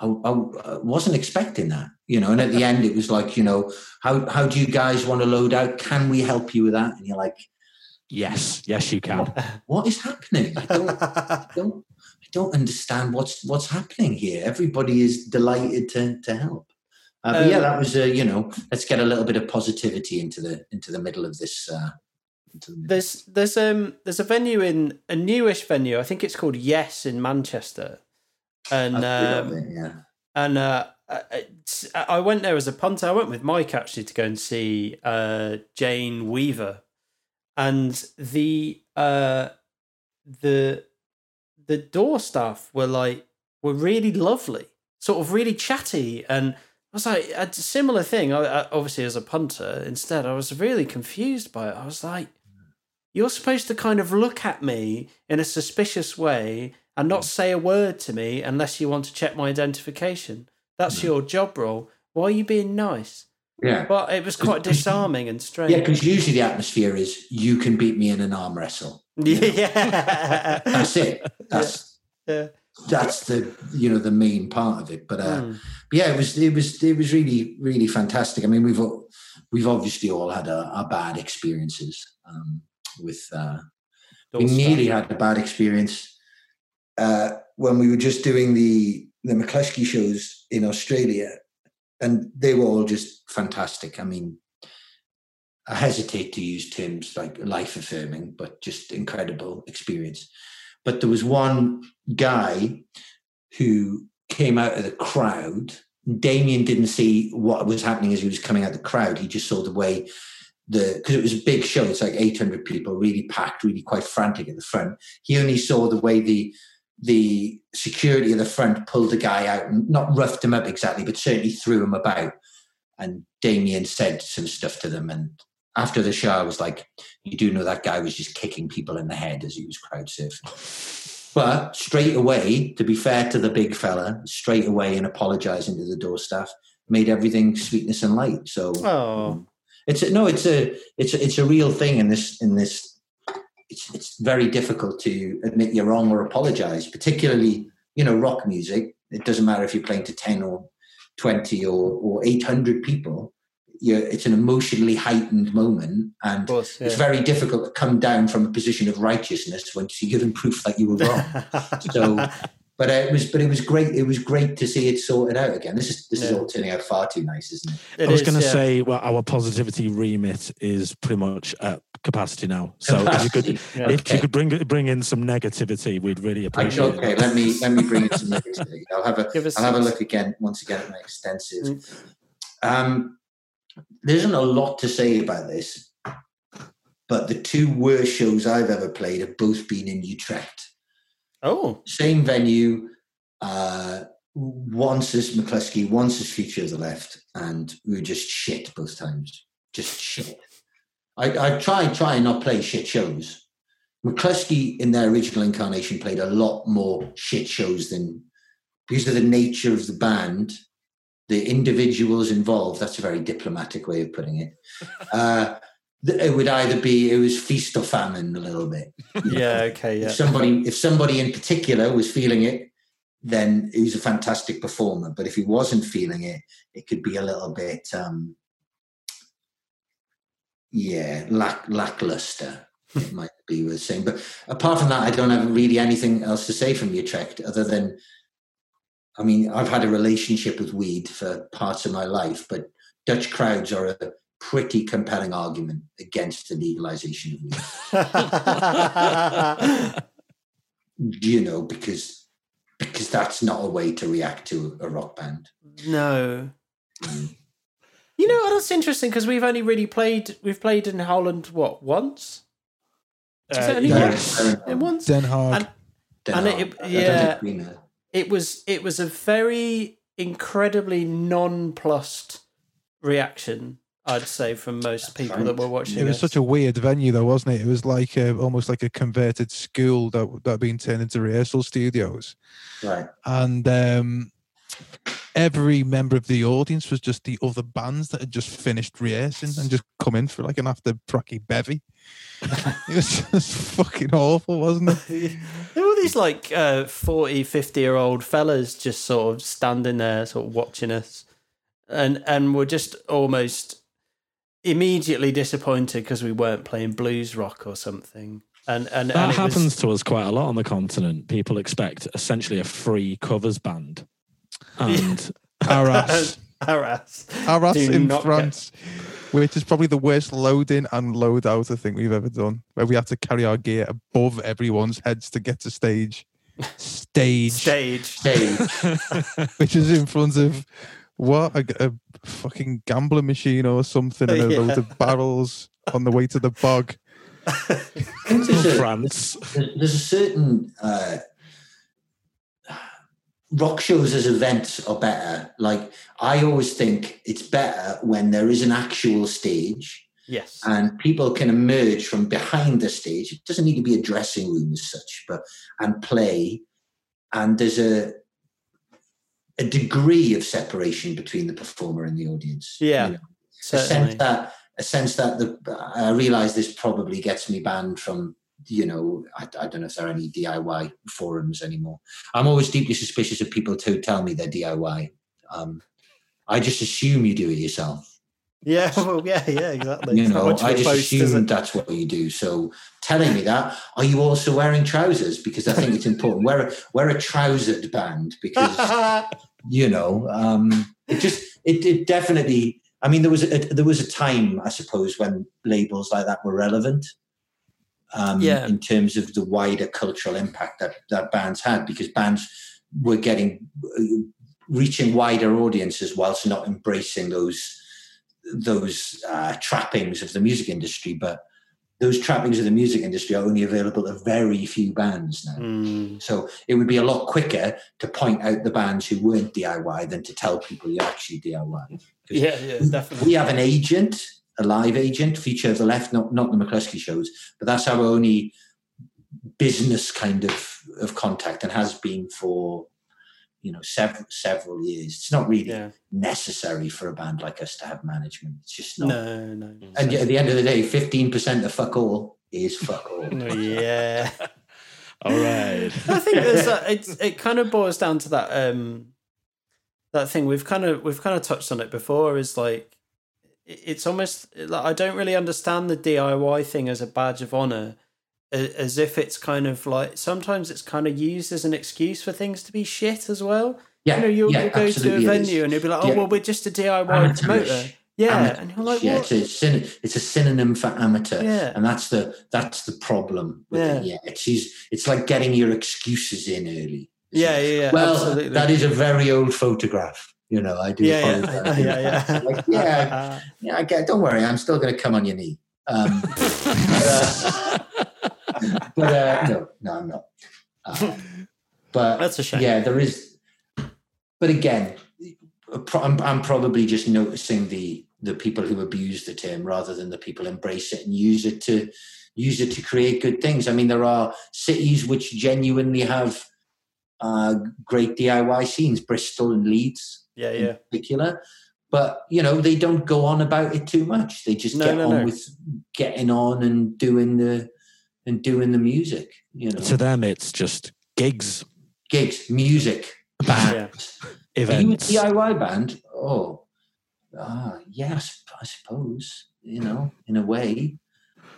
I, I wasn't expecting that you know and at the end it was like you know how how do you guys want to load out can we help you with that and you're like Yes, yes, you can. what is happening i don't I don't I don't understand what's what's happening here everybody is delighted to to help uh, but yeah Um, that was uh, you know let's get a little bit of positivity into the into the middle of this uh middle. there's there's um there's a venue in a newish venue. I think it's called Yes in Manchester, and I've heard of um, it, yeah and uh, I- I went there as a punter. I went with Mike actually to go and see uh, Jane Weaver, and the uh, the the door staff were like were really lovely, sort of really chatty, and I was like a similar thing. I, I, obviously, as a punter, instead, I was really confused by it. I was like, "You're supposed to kind of look at me in a suspicious way." And not say a word to me unless you want to check my identification. That's your job role. Why are you being nice? yeah But it was quite disarming and strange. Yeah, because usually the atmosphere is you can beat me in an arm wrestle. yeah. That's it. That's yeah. that's the you know the main part of it. But uh, Mm. but yeah, it was it was it was really really fantastic. I mean, we've all- we've obviously all had our, our bad experiences um, with. Uh, we nearly had a bad experience uh, when we were just doing the the Mclusky shows in Australia, and they were all just fantastic. I mean, I hesitate to use terms like life affirming, but just incredible experience. But there was one guy who came out of the crowd. Damien didn't see what was happening as he was coming out of the crowd. He just saw the way the because it was a big show. It's like 800 people, really packed, really quite frantic at the front. He only saw the way the the security of the front pulled the guy out and not roughed him up exactly, but certainly threw him about. And Damien said some stuff to them. And after the show, I was like, you do know that guy was just kicking people in the head as he was crowd surfing. But straight away, to be fair to the big fella, straight away and apologizing to the door staff, made everything sweetness and light. So Oh. it's a, no, it's a it's a, it's a real thing in this in this. It's it's very difficult to admit you're wrong or apologize, particularly you know rock music. It doesn't matter if you're playing to ten or 20 or, or 800 people, You're, it's an emotionally heightened moment. And course, yeah. it's very difficult to come down from a position of righteousness once you're given proof that you were wrong. so, but uh, it was, but it was great. It was great to see it sorted out again. This is this is all turning out far too nice, isn't it? It I was is, going to yeah. say, well, our positivity remit is pretty much at capacity now. So if you could, Yeah. if Okay. you could bring bring in some negativity, we'd really appreciate okay, it. let me let me bring in some negativity. I'll have a Give us I'll have a look again once again at my extensive. Mm. Um, there isn't a lot to say about this, but the two worst shows I've ever played have both been in Utrecht. Oh, Same venue. Uh, once as Mclusky, once as Future of the Left, and we were just shit both times. Just shit. I, I try try and not play shit shows. Mclusky in their original incarnation played a lot more shit shows than because of the nature of the band, the individuals involved. That's a very diplomatic way of putting it. Uh, it would either be it was feast or famine a little bit. yeah, okay, yeah. If somebody if somebody in particular was feeling it, then he was a fantastic performer. But if he wasn't feeling it, it could be a little bit um yeah, lack lackluster. It might be worth saying. But apart from that, I don't have really anything else to say from Utrecht other than I mean, I've had a relationship with weed for parts of my life, but Dutch crowds are a pretty compelling argument against the legalization of weed. you know, because because that's not a way to react to a rock band. no. Mm. You know, that's interesting because we've only really played, we've played in Holland, what, once? Is it only yeah. once? Yeah. Yeah, once? Den Haag. And- Den And Haag. it- I yeah. think we know. it was it was a very incredibly nonplussed reaction i'd say from most people that were watching it was us. such a weird venue, though, wasn't it? It was like a, almost like a converted school that that had been turned into rehearsal studios, Right. and um, every member of the audience was just the other bands that had just finished rehearsing and just come in for like an after pracky bevy. it was just fucking awful, wasn't it? there were all these like uh 40 50 year old fellas just sort of standing there sort of watching us and and we're just almost immediately disappointed because we weren't playing blues rock or something and and, That and it happens was, to us quite a lot on the continent. People expect essentially a free covers band. And Arras. harass Arras Do in not get- France, which is probably the worst loading and load out I think we've ever done, where we have to carry our gear above everyone's heads to get to stage. Stage, stage Stage. which is in front of what a, a fucking gambling machine or something, and a Yeah. load of barrels on the way to the bog. There's a- France. There- there's a certain uh, rock shows as events are better. Like I always think it's better when there is an actual stage yes and people can emerge from behind the stage. It doesn't need to be a dressing room as such, but and play. And there's a a degree of separation between the performer and the audience. Yeah, You know, a sense that a sense that the I realize this probably gets me banned from you know I, I don't know if there are any DIY forums anymore. I'm always deeply suspicious of people who tell me they're DIY. Um, I just assume you do it yourself. Yeah, well, yeah, yeah, exactly. You It's know, much of I a just boast, is assume that's what you do. So telling me that, are you also wearing trousers? Because I think it's important. Wear a, wear a trousered band because you know um it just it, it definitely i mean there was a there was a time i suppose when labels like that were relevant um Yeah. in terms of the wider cultural impact that that bands had because bands were getting uh, reaching wider audiences whilst not embracing those those uh, trappings of the music industry but those trappings of the music industry are only available to very few bands now Mm, so it would be a lot quicker to point out the bands who weren't DIY than to tell people you're actually DIY. yeah, yeah, definitely. We have an agent, a live agent, Future of the Left, not not the Mclusky shows, but that's our only business kind of of contact and has been for you know several several years. It's not really Yeah. necessary for a band like us to have management. It's just not. No, no. And yet at the end of the day, fifteen percent of fuck all is fuck all. Yeah. All right. I think there's that. It's, it kind of boils down to that um, that thing we've kind of we've kind of touched on it before. Is like it's almost like I don't really understand the DIY thing as a badge of honor, as if it's kind of like sometimes it's kind of used as an excuse for things to be shit as well. Yeah, you know, you'll, yeah, you'll go to a venue and you'll be like, "Oh, yeah. well, we're just a DIY promoter." Yeah, and you're like, yeah, "What?" it's a, it's a synonym for amateur, Yeah. and that's the that's the problem with it. Yeah, it's it's like getting your excuses in early. Yeah, yeah, yeah. well, absolutely. that is a very old photograph. You know, I do yeah, yeah, yeah, yeah. Like, yeah, yeah. I get. Don't worry, I'm still going to come on your knee. Um, uh, but uh, no, no, I'm not. Uh, but That's a shame. Yeah, there is. But again, I'm, I'm probably just noticing the the people who abuse the term rather than the people embrace it and use it to use it to create good things. I mean, there are cities which genuinely have uh, great DIY scenes, Bristol and Leeds yeah, yeah, in particular. But you know, they don't go on about it too much. They just No, get no, on no. with getting on and doing the and doing the music. You know, To them, it's just gigs, gigs, music, bands. Are you a events. DIY band? Oh, ah, yes, I suppose. You know, in a way.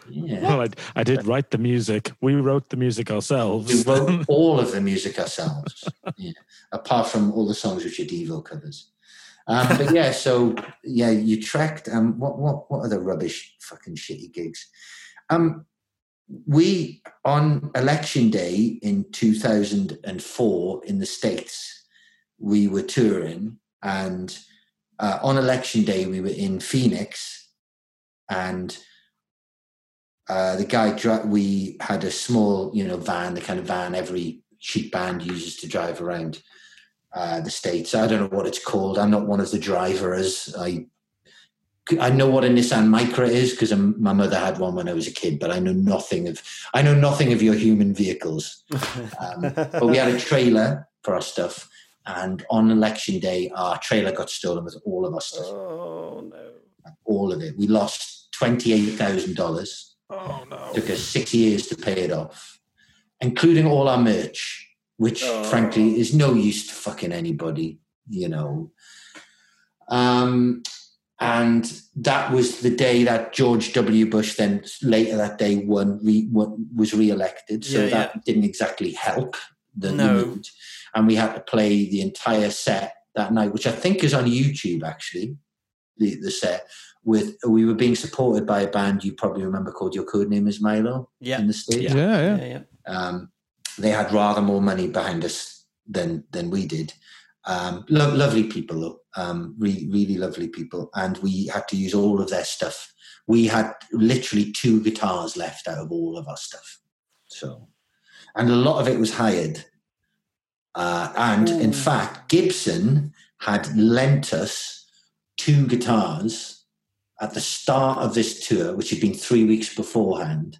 Yeah. Well, I, I did write the music. We wrote the music ourselves. We wrote all of the music ourselves, yeah. apart from all the songs which are Devo covers. Um, but yeah, so yeah, you tracked. Um, what what what other rubbish, fucking shitty gigs? Um, we on election day in two thousand and four in the states, we were touring, and uh, on election day we were in Phoenix, and uh, the guy we had a small you know van the kind of van every cheap band uses to drive around uh, the states. I don't know what it's called. I'm not one of the drivers. I i know what a nissan micra is because my mother had one when i was a kid but i know nothing of i know nothing of your human vehicles um, but we had a trailer for our stuff and on election day our trailer got stolen with all of our stuff oh no! all of it we lost $28000 oh no! took us six years to pay it off, including all our merch, which Oh. frankly is no use to fucking anybody, you know. Um, and that was the day that George W. Bush then later that day won, re, won was re-elected. So Yeah, that didn't exactly help the, the No. mood. And we had to play the entire set that night, which I think is on YouTube actually. The the set with we were being supported by a band you probably remember called Your Code Name is Milo Yeah, in the States. Yeah. Yeah, yeah. yeah, yeah. Um, they had rather more money behind us than than we did. Um, lo- lovely people, though. Um, really, really lovely people, and we had to use all of their stuff. We had literally two guitars left out of all of our stuff. So, and a lot of it was hired. Uh, and in fact, Gibson had lent us two guitars at the start of this tour, which had been three weeks beforehand.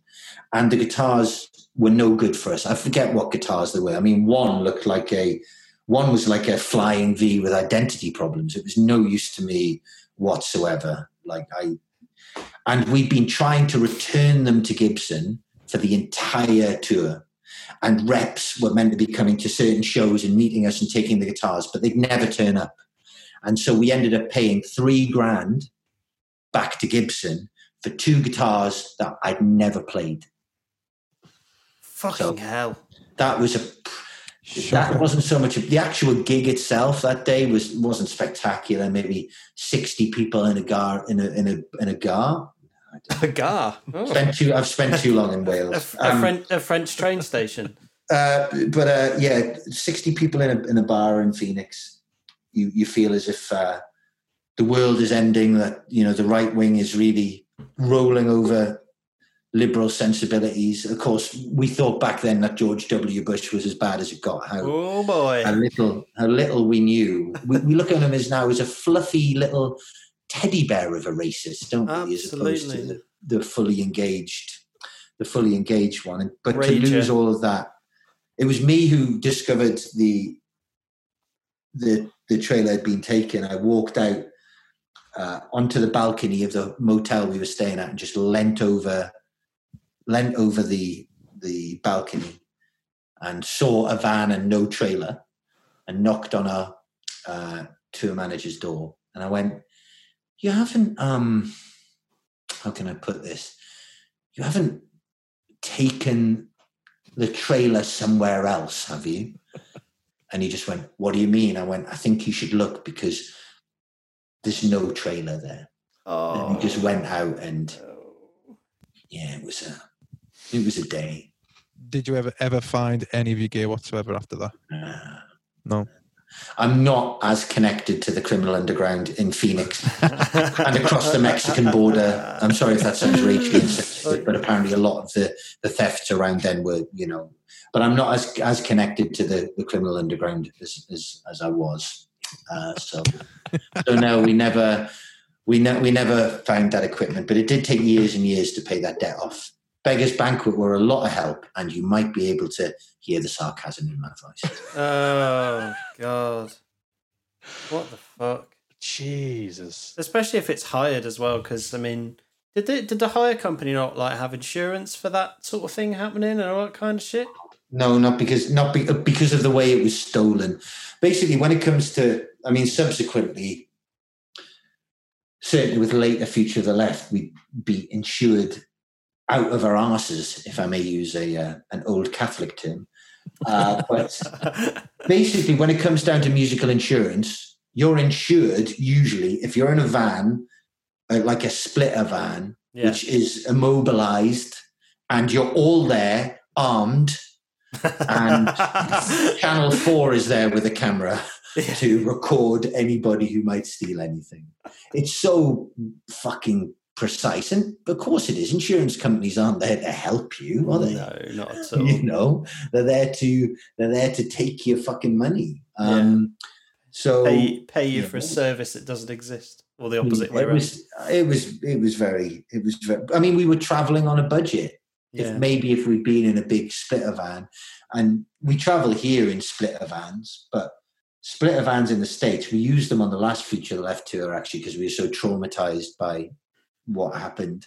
And the guitars were no good for us. I forget what guitars they were. I mean, one looked like a, one was like a flying V with identity problems. It was no use to me whatsoever. Like I, and we'd been trying to return them to Gibson for the entire tour. And reps were meant to be coming to certain shows and meeting us and taking the guitars, but they'd never turn up. And so we ended up paying three grand back to Gibson for two guitars that I'd never played. Fucking So- hell! That was a that wasn't so much the actual gig itself that day was wasn't spectacular. Maybe sixty people in a gar in a in a in a gar. A gar. Oh. Spent too, I've spent too long in A, Wales. a, Um, French, a French train station. Uh, but uh, yeah, sixty people in a in a bar in Phoenix. You you feel as if uh, the world is ending. That you know the right wing is really rolling over liberal sensibilities. Of course, we thought back then that George W. Bush was as bad as it got. How Oh boy! how little how little we knew. We, we look at him as now as a fluffy little teddy bear of a racist, don't we? As opposed to Absolutely. the, the fully engaged, the fully engaged one. But to lose all of that, it was me who discovered the the the trailer had been taken. I walked out uh, onto the balcony of the motel we were staying at and just leant over leant over the the balcony and saw a van and no trailer and knocked on a uh, tour manager's door, and I went, "You haven't um, how can I put this? You haven't taken the trailer somewhere else, have you?" And he just went, "What do you mean?" I went, "I think you should look because there's no trailer there." Oh, And he just went out, and yeah, it was a it was a day. Did you ever ever find any of your gear whatsoever after that? Uh, No. I'm not as connected to the criminal underground in Phoenix and across the Mexican border. I'm sorry if that sounds racially insensitive, but apparently a lot of the, the thefts around then were, you know, but I'm not as as connected to the, the criminal underground as, as, as I was. Uh, so, so no, we never, we, ne- we never found that equipment, but it did take years and years to pay that debt off. Beggars Banquet were a lot of help, and you might be able to hear the sarcasm in my voice. oh God, what the fuck? Jesus. Especially if it's hired as well, because I mean, did the did the hire company not like have insurance for that sort of thing happening and all that kind of shit? No, not because not be, because of the way it was stolen. Basically, when it comes to, I mean, subsequently, certainly with later Future of the Left, we'd be insured out of our asses, if I may use a uh, an old Catholic term. Uh, but basically, when it comes down to musical insurance, you're insured usually if you're in a van, uh, like a splitter van, yeah. which is immobilized, and you're all there armed and Channel 4 is there with a camera to record anybody who might steal anything. It's so fucking precise. And of course it is. Insurance companies aren't there to help you, are they? No, not at all. You know, they're there to they're there to take your fucking money. Um so Pay pay you yeah. for a service that doesn't exist, or the opposite way it around. was it was it was very it was very I mean we were traveling on a budget Yeah. if maybe if we'd been in a big splitter van and we travel here in splitter vans but splitter vans in the states we used them on the last Future Left tour actually because we were so traumatized by what happened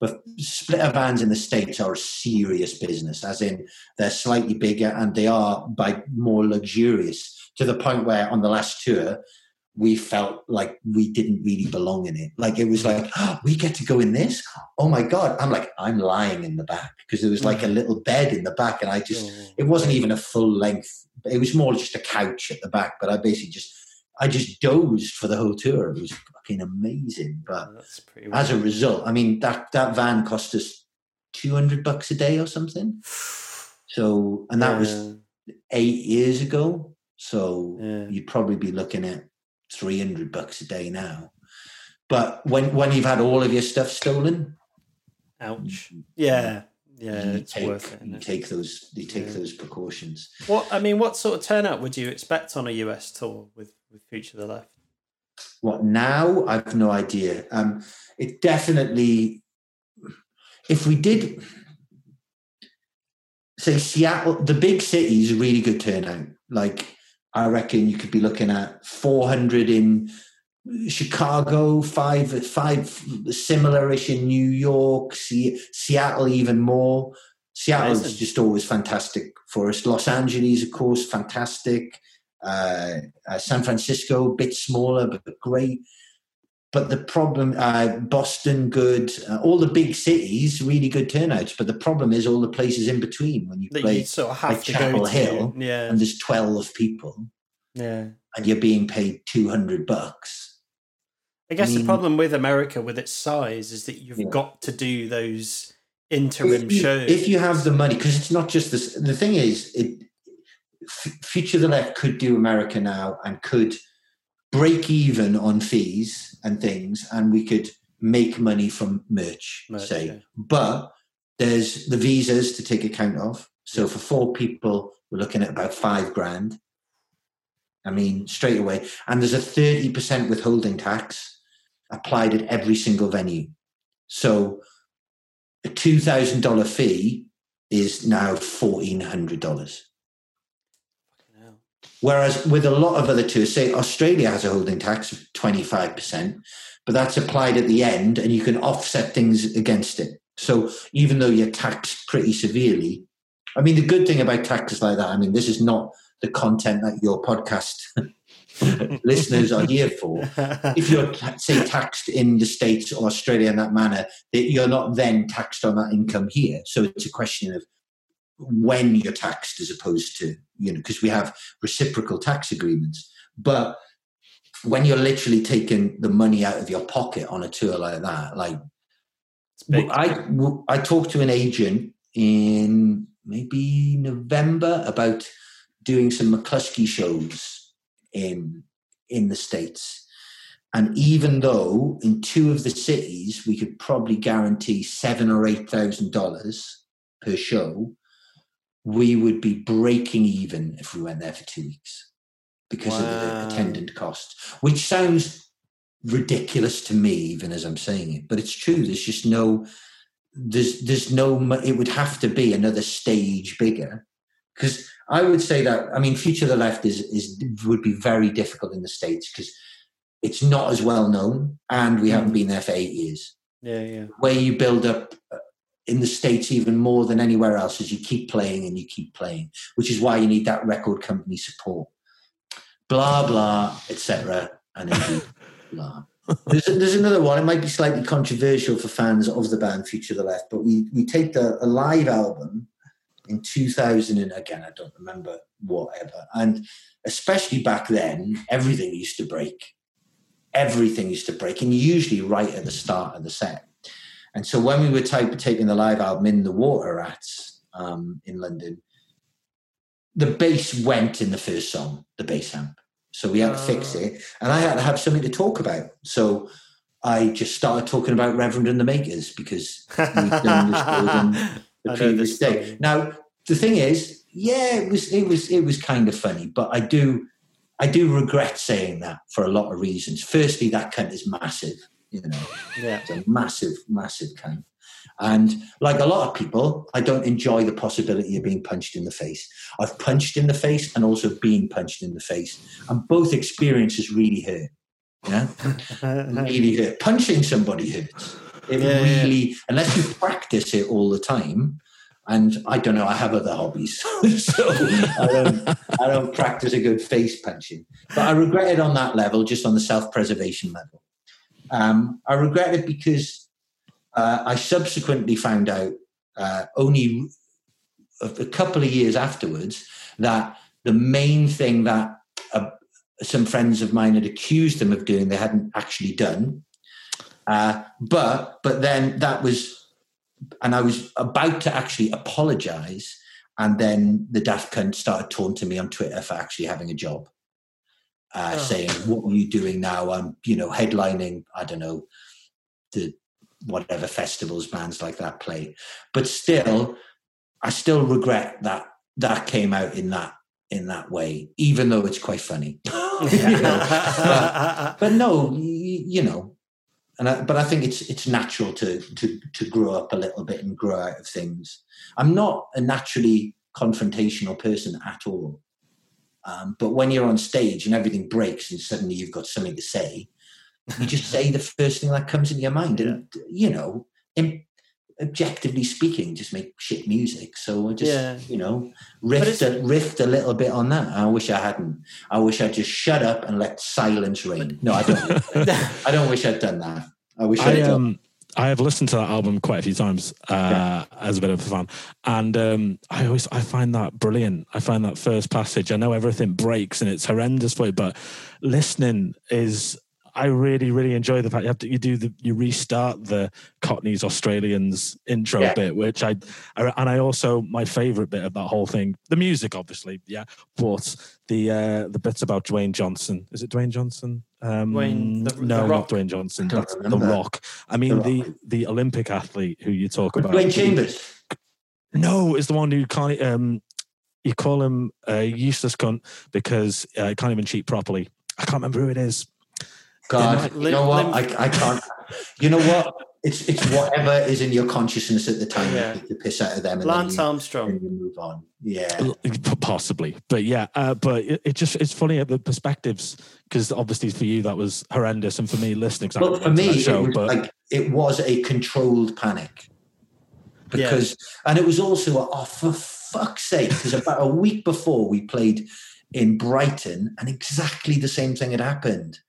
but splitter vans in the states are a serious business as in they're slightly bigger and they are by more luxurious to the point where on the last tour we felt like we didn't really belong in it. Like it was like, oh, we get to go in this. Oh my God. I'm like, I'm lying in the back because there was like a mm. little bed in the back. And I just, Oh. it wasn't even a full length. It was more just a couch at the back. But I basically just, I just dozed for the whole tour. It was fucking amazing. But Oh, as a result, I mean, that, that van cost us 200 bucks a day or something. So, and that was eight years ago. So yeah. you'd probably be looking at 300 bucks a day now. But when, when you've had all of your stuff stolen, Ouch. Yeah, yeah, you it's take, worth it. you it? take those you take Yeah. those precautions. What I mean, what sort of turnout would you expect on a US tour with with Future the Left? What now? I've no idea. Um, it definitely, if we did, say Seattle, the big city cities, really good turnout. Like I reckon you could be looking at 400 in Chicago, five, five similar-ish in New York, Se- Seattle even more. Seattle's just always fantastic for us. Los Angeles, of course, fantastic. Uh, uh, San Francisco, a bit smaller but great. But the problem, uh, Boston, good. Uh, all the big cities, really good turnouts. But the problem is all the places in between when you That play you sort of like Chapel. Hill, Yeah, and there's twelve people, yeah. and you're being paid two hundred bucks. I guess mean- the problem with America, with its size, is that you've Yeah. got to do those interim if you, shows. if you have the money, because it's not just this. The thing is, it Future of the Left could do America now and could break even on fees and things, and we could make money from merch, Merch, say. yeah. But there's the visas to take account of. So for four people, we're looking at about five grand. I mean, straight away. And there's a 30% withholding tax applied at every single venue. So a $2,000 fee is now $1,400. Whereas with a lot of other tours, say Australia has a holding tax of 25%, but that's applied at the end and you can offset things against it. So even though you're taxed pretty severely, I mean, the good thing about taxes like that, I mean, this is not the content that your podcast listeners are here for. If you're say taxed in the states or Australia in that manner, you're not then taxed on that income here. So it's a question of when you're taxed as opposed to you know because we have reciprocal tax agreements, but when you're literally taking the money out of your pocket on a tour like that, like I I talked to an agent in maybe November about doing some Mclusky shows in in the states, and even though in two of the cities we could probably guarantee seven or eight thousand dollars per show, we would be breaking even if we went there for two weeks because wow. of the attendant costs, which sounds ridiculous to me, even as I'm saying it, but it's true. There's just no, there's, there's no, it would have to be another stage bigger because I would say that, I mean, Future of the Left is, is, would be very difficult in the States because it's not as well known and we haven't mm. been there for eight years. Yeah, yeah. Where you build up in the States even more than anywhere else is you keep playing and you keep playing, which is why you need that record company support blah blah, etc. And indeed, blah. There's, there's another one. It might be slightly controversial for fans of the band Future the Left, but we we take the a live album in 2000 and again I don't remember whatever, and especially back then, everything used to break. Everything used to break, and usually right at the start of the set. And so when we were type, taking the live album in the Water Rats um, in London, the bass went in the first song, the bass amp. So we had to fix ah. it. And I had to have something to talk about. So I just started talking about Reverend and the Makers because we've done this the previous day. Now, the thing is, yeah, it was it was it was kind of funny, but I do I do regret saying that for a lot of reasons. Firstly, that cunt is massive, you know. Yeah. It's a massive, massive cunt. And like a lot of people, I don't enjoy the possibility of being punched in the face. I've punched in the face and also been punched in the face. And both experiences really hurt. Yeah, really hurt. Punching somebody hurts. It yeah, really, yeah. unless you practice it all the time, and I don't know, I have other hobbies, so I don't, I don't practice a good face punching. But I regret it on that level, just on the self-preservation level. Um, I regret it because uh, I subsequently found out uh, only a, couple of years afterwards that the main thing that uh, some friends of mine had accused them of doing they hadn't actually done. Uh, but but then that was, and I was about to actually apologise, and then the daft cunt started taunting me on Twitter for actually having a job. Uh, oh. saying, "What are you doing now? I'm, you know, headlining. I don't know the whatever festivals bands like that play. But still, I still regret that that came out in that in that way, even though it's quite funny. but, but, no, you, you know, and I, but I think it's it's natural to to to grow up a little bit and grow out of things. I'm not a naturally confrontational person at all. Um, but when you're on stage and everything breaks and suddenly you've got something to say, you just say the first thing that comes into your mind, and you know, in, objectively speaking, just make shit music. So I just, yeah. you know, riffed a, riffed a little bit on that. I wish I hadn't. I wish I'd just shut up and let silence reign. No, I don't. I don't wish I'd done that. I wish I, I'd um, I have listened to that album quite a few times uh, yeah. as a bit of a fan, and um, I always I find that brilliant. I find that first passage. I know everything breaks and it's horrendous for you, but listening is I really, really enjoy the fact you have to you do the you restart the Cockneys Australians intro yeah. bit, which I, I, and I also my favorite bit of that whole thing, the music, obviously, yeah, but the uh the bits about Dwayne Johnson. Is it Dwayne Johnson? Um, Dwayne, the, no, the not Dwayne Johnson. That's the Rock. I mean the the, the Olympic athlete who you talk about. Dwain Chambers. No, it's the one who can't. Um, you call him a useless cunt because uh, he can't even cheat properly. I can't remember who it is. God, you know what? I, I can't. You know what? It's it's whatever is in your consciousness at the time. Yeah. You piss out of them. And Lance you, Armstrong. And you move on. Yeah, possibly, but yeah, uh, but it, it, just it's funny at the perspectives because obviously for you that was horrendous, and for me listening. Well, for me, show, it was but... like it was a controlled panic because, yeah. and it was also oh for fuck's sake, because about a week before we played in Brighton, and exactly the same thing had happened.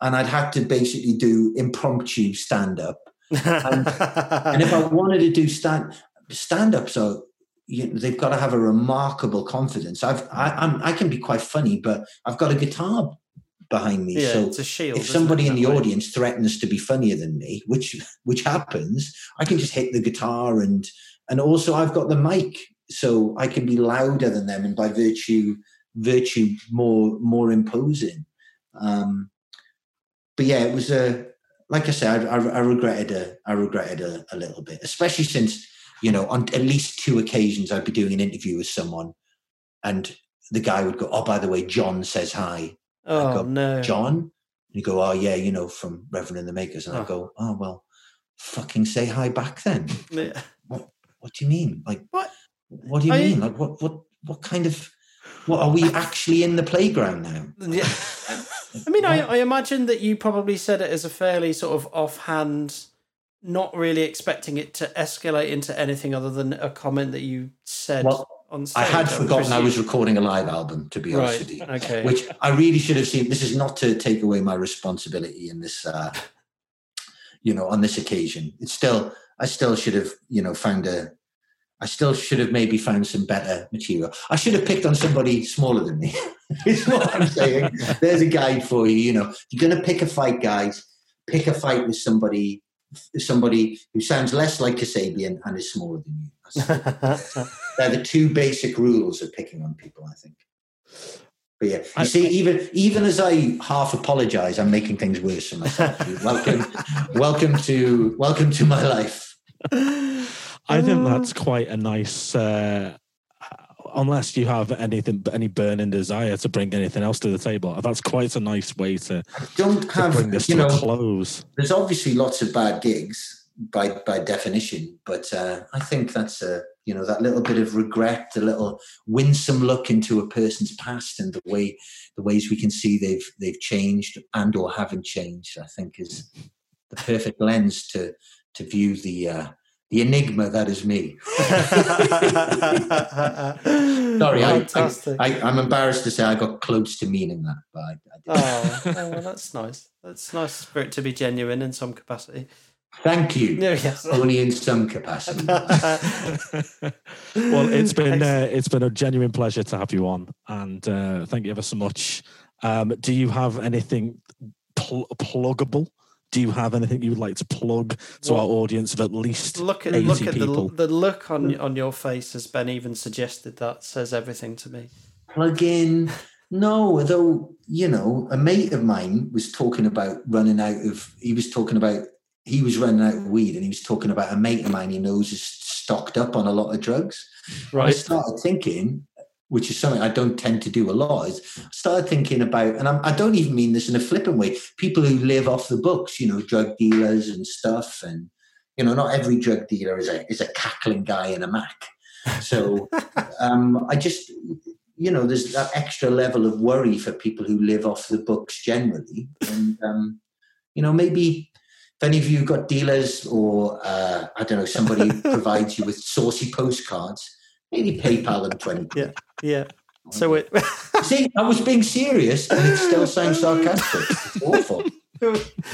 And I'd had to basically do impromptu stand up. And, and if I wanted to do stand stand up, so you know, they've got to have a remarkable confidence. I've I, I'm, I can be quite funny, but I've got a guitar behind me. yeah, so it's a shield. if somebody in the way? audience threatens to be funnier than me, which which happens, I can just hit the guitar and and also I've got the mic, so I can be louder than them, and by virtue virtue more more imposing. Um, but yeah, it was a like I said, I, I, I regretted a I regretted a, a little bit, especially since you know on at least two occasions I'd be doing an interview with someone, and the guy would go, "Oh, by the way, John says hi." Oh go, no, John? And you go, oh yeah, you know, from Reverend and the Makers. And Oh. I go, oh well, fucking say hi back then. Yeah. What do you mean? Like What? What do you Are you- mean? Like what? What? What kind of? What are we actually in the playground now? Yeah. I mean, I, I imagine that you probably said it as a fairly sort of offhand, not really expecting it to escalate into anything other than a comment that you said Well, on stage. I had forgotten I was recording a live album. To be honest right. with you, Okay. which I really should have seen. This is not to take away my responsibility in this, uh, you know, on this occasion. It's still, I still should have, you know, found a, I still should have maybe found some better material. I should have picked on somebody smaller than me. is what I'm saying. There's a guide for you. You know, you're going to pick a fight, guys. Pick a fight with somebody, somebody who sounds less like Kasabian and is smaller than you. They're the two basic rules of picking on people, I think. But yeah, you I- see, even even as I half apologize, I'm making things worse for myself. welcome, welcome to welcome to my life. I think that's quite a nice. Uh, unless you have anything, any burning desire to bring anything else to the table, that's quite a nice way to, I don't to have, bring this you to a know, close. there's obviously lots of bad gigs by by definition, but uh, I think that's a you know that little bit of regret, the little winsome look into a person's past, and the way the ways we can see they've they've changed and or haven't changed. I think is the perfect lens to to view the uh, the enigma that is me. Sorry, I, I, Fantastic. I, I'm embarrassed to say I got close to meaning that, but I, I did. oh, oh, well, that's nice. That's nice for it to be genuine in some capacity. Thank you. No, yes. Only in some capacity. well, it's been uh, it's been a genuine pleasure to have you on, and uh, thank you ever so much. Um, do you have anything pl- pluggable? Do you have anything you would like to plug to Well, our audience of at least look at 80 look at the, people? the look on on your face as Ben even suggested that says everything to me. plug in. No, although you know, a mate of mine was talking about running out of. He was talking about he was running out of weed, and he was talking about a mate of mine he knows is stocked up on a lot of drugs. Right. I started thinking, which is something I don't tend to do a lot, is I started thinking about, and I'm, I don't even mean this in a flippant way, people who live off the books, you know, drug dealers and stuff. And, you know, not every drug dealer is a, is a cackling guy in a Mac. So um, I just, you know, there's that extra level of worry for people who live off the books generally. And, um, you know, maybe if any of you got dealers or, uh, I don't know, somebody provides you with saucy postcards, maybe PayPal them 20 Yeah. Yeah. So it See, I was being serious and it still sounds sarcastic. It's awful.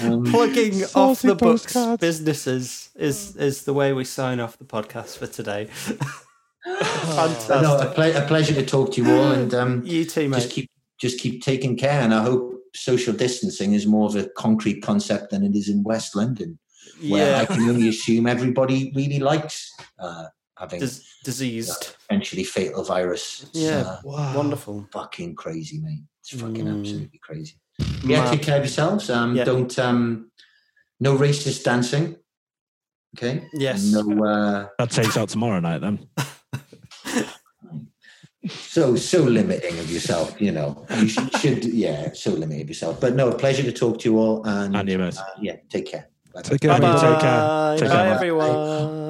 Um, plugging off the books postcards. businesses is is the way we sign off the podcast for today. no, a, Fantastic. ple- a pleasure to talk to you all and um, You too, mate. just keep just keep taking care and I hope social distancing is more of a concrete concept than it is in West London where I can only assume everybody really likes uh, having Dis- diseased. potentially fatal virus. It's, Yeah. uh, Wonderful. fucking crazy, mate. It's fucking Mm. absolutely crazy. Yeah, Mad. take care of yourselves. Um, Yeah. Don't um, no racist dancing. Okay. Yes. No. Uh, that takes out tomorrow night then. so so limiting of yourself. You know, you should, should yeah, so limiting of yourself. But no, a pleasure to talk to you all. And, And you, mate. uh, yeah, take care. Bye. Take care. Bye-bye. mate. Take care. Bye. Take Bye, care. everyone.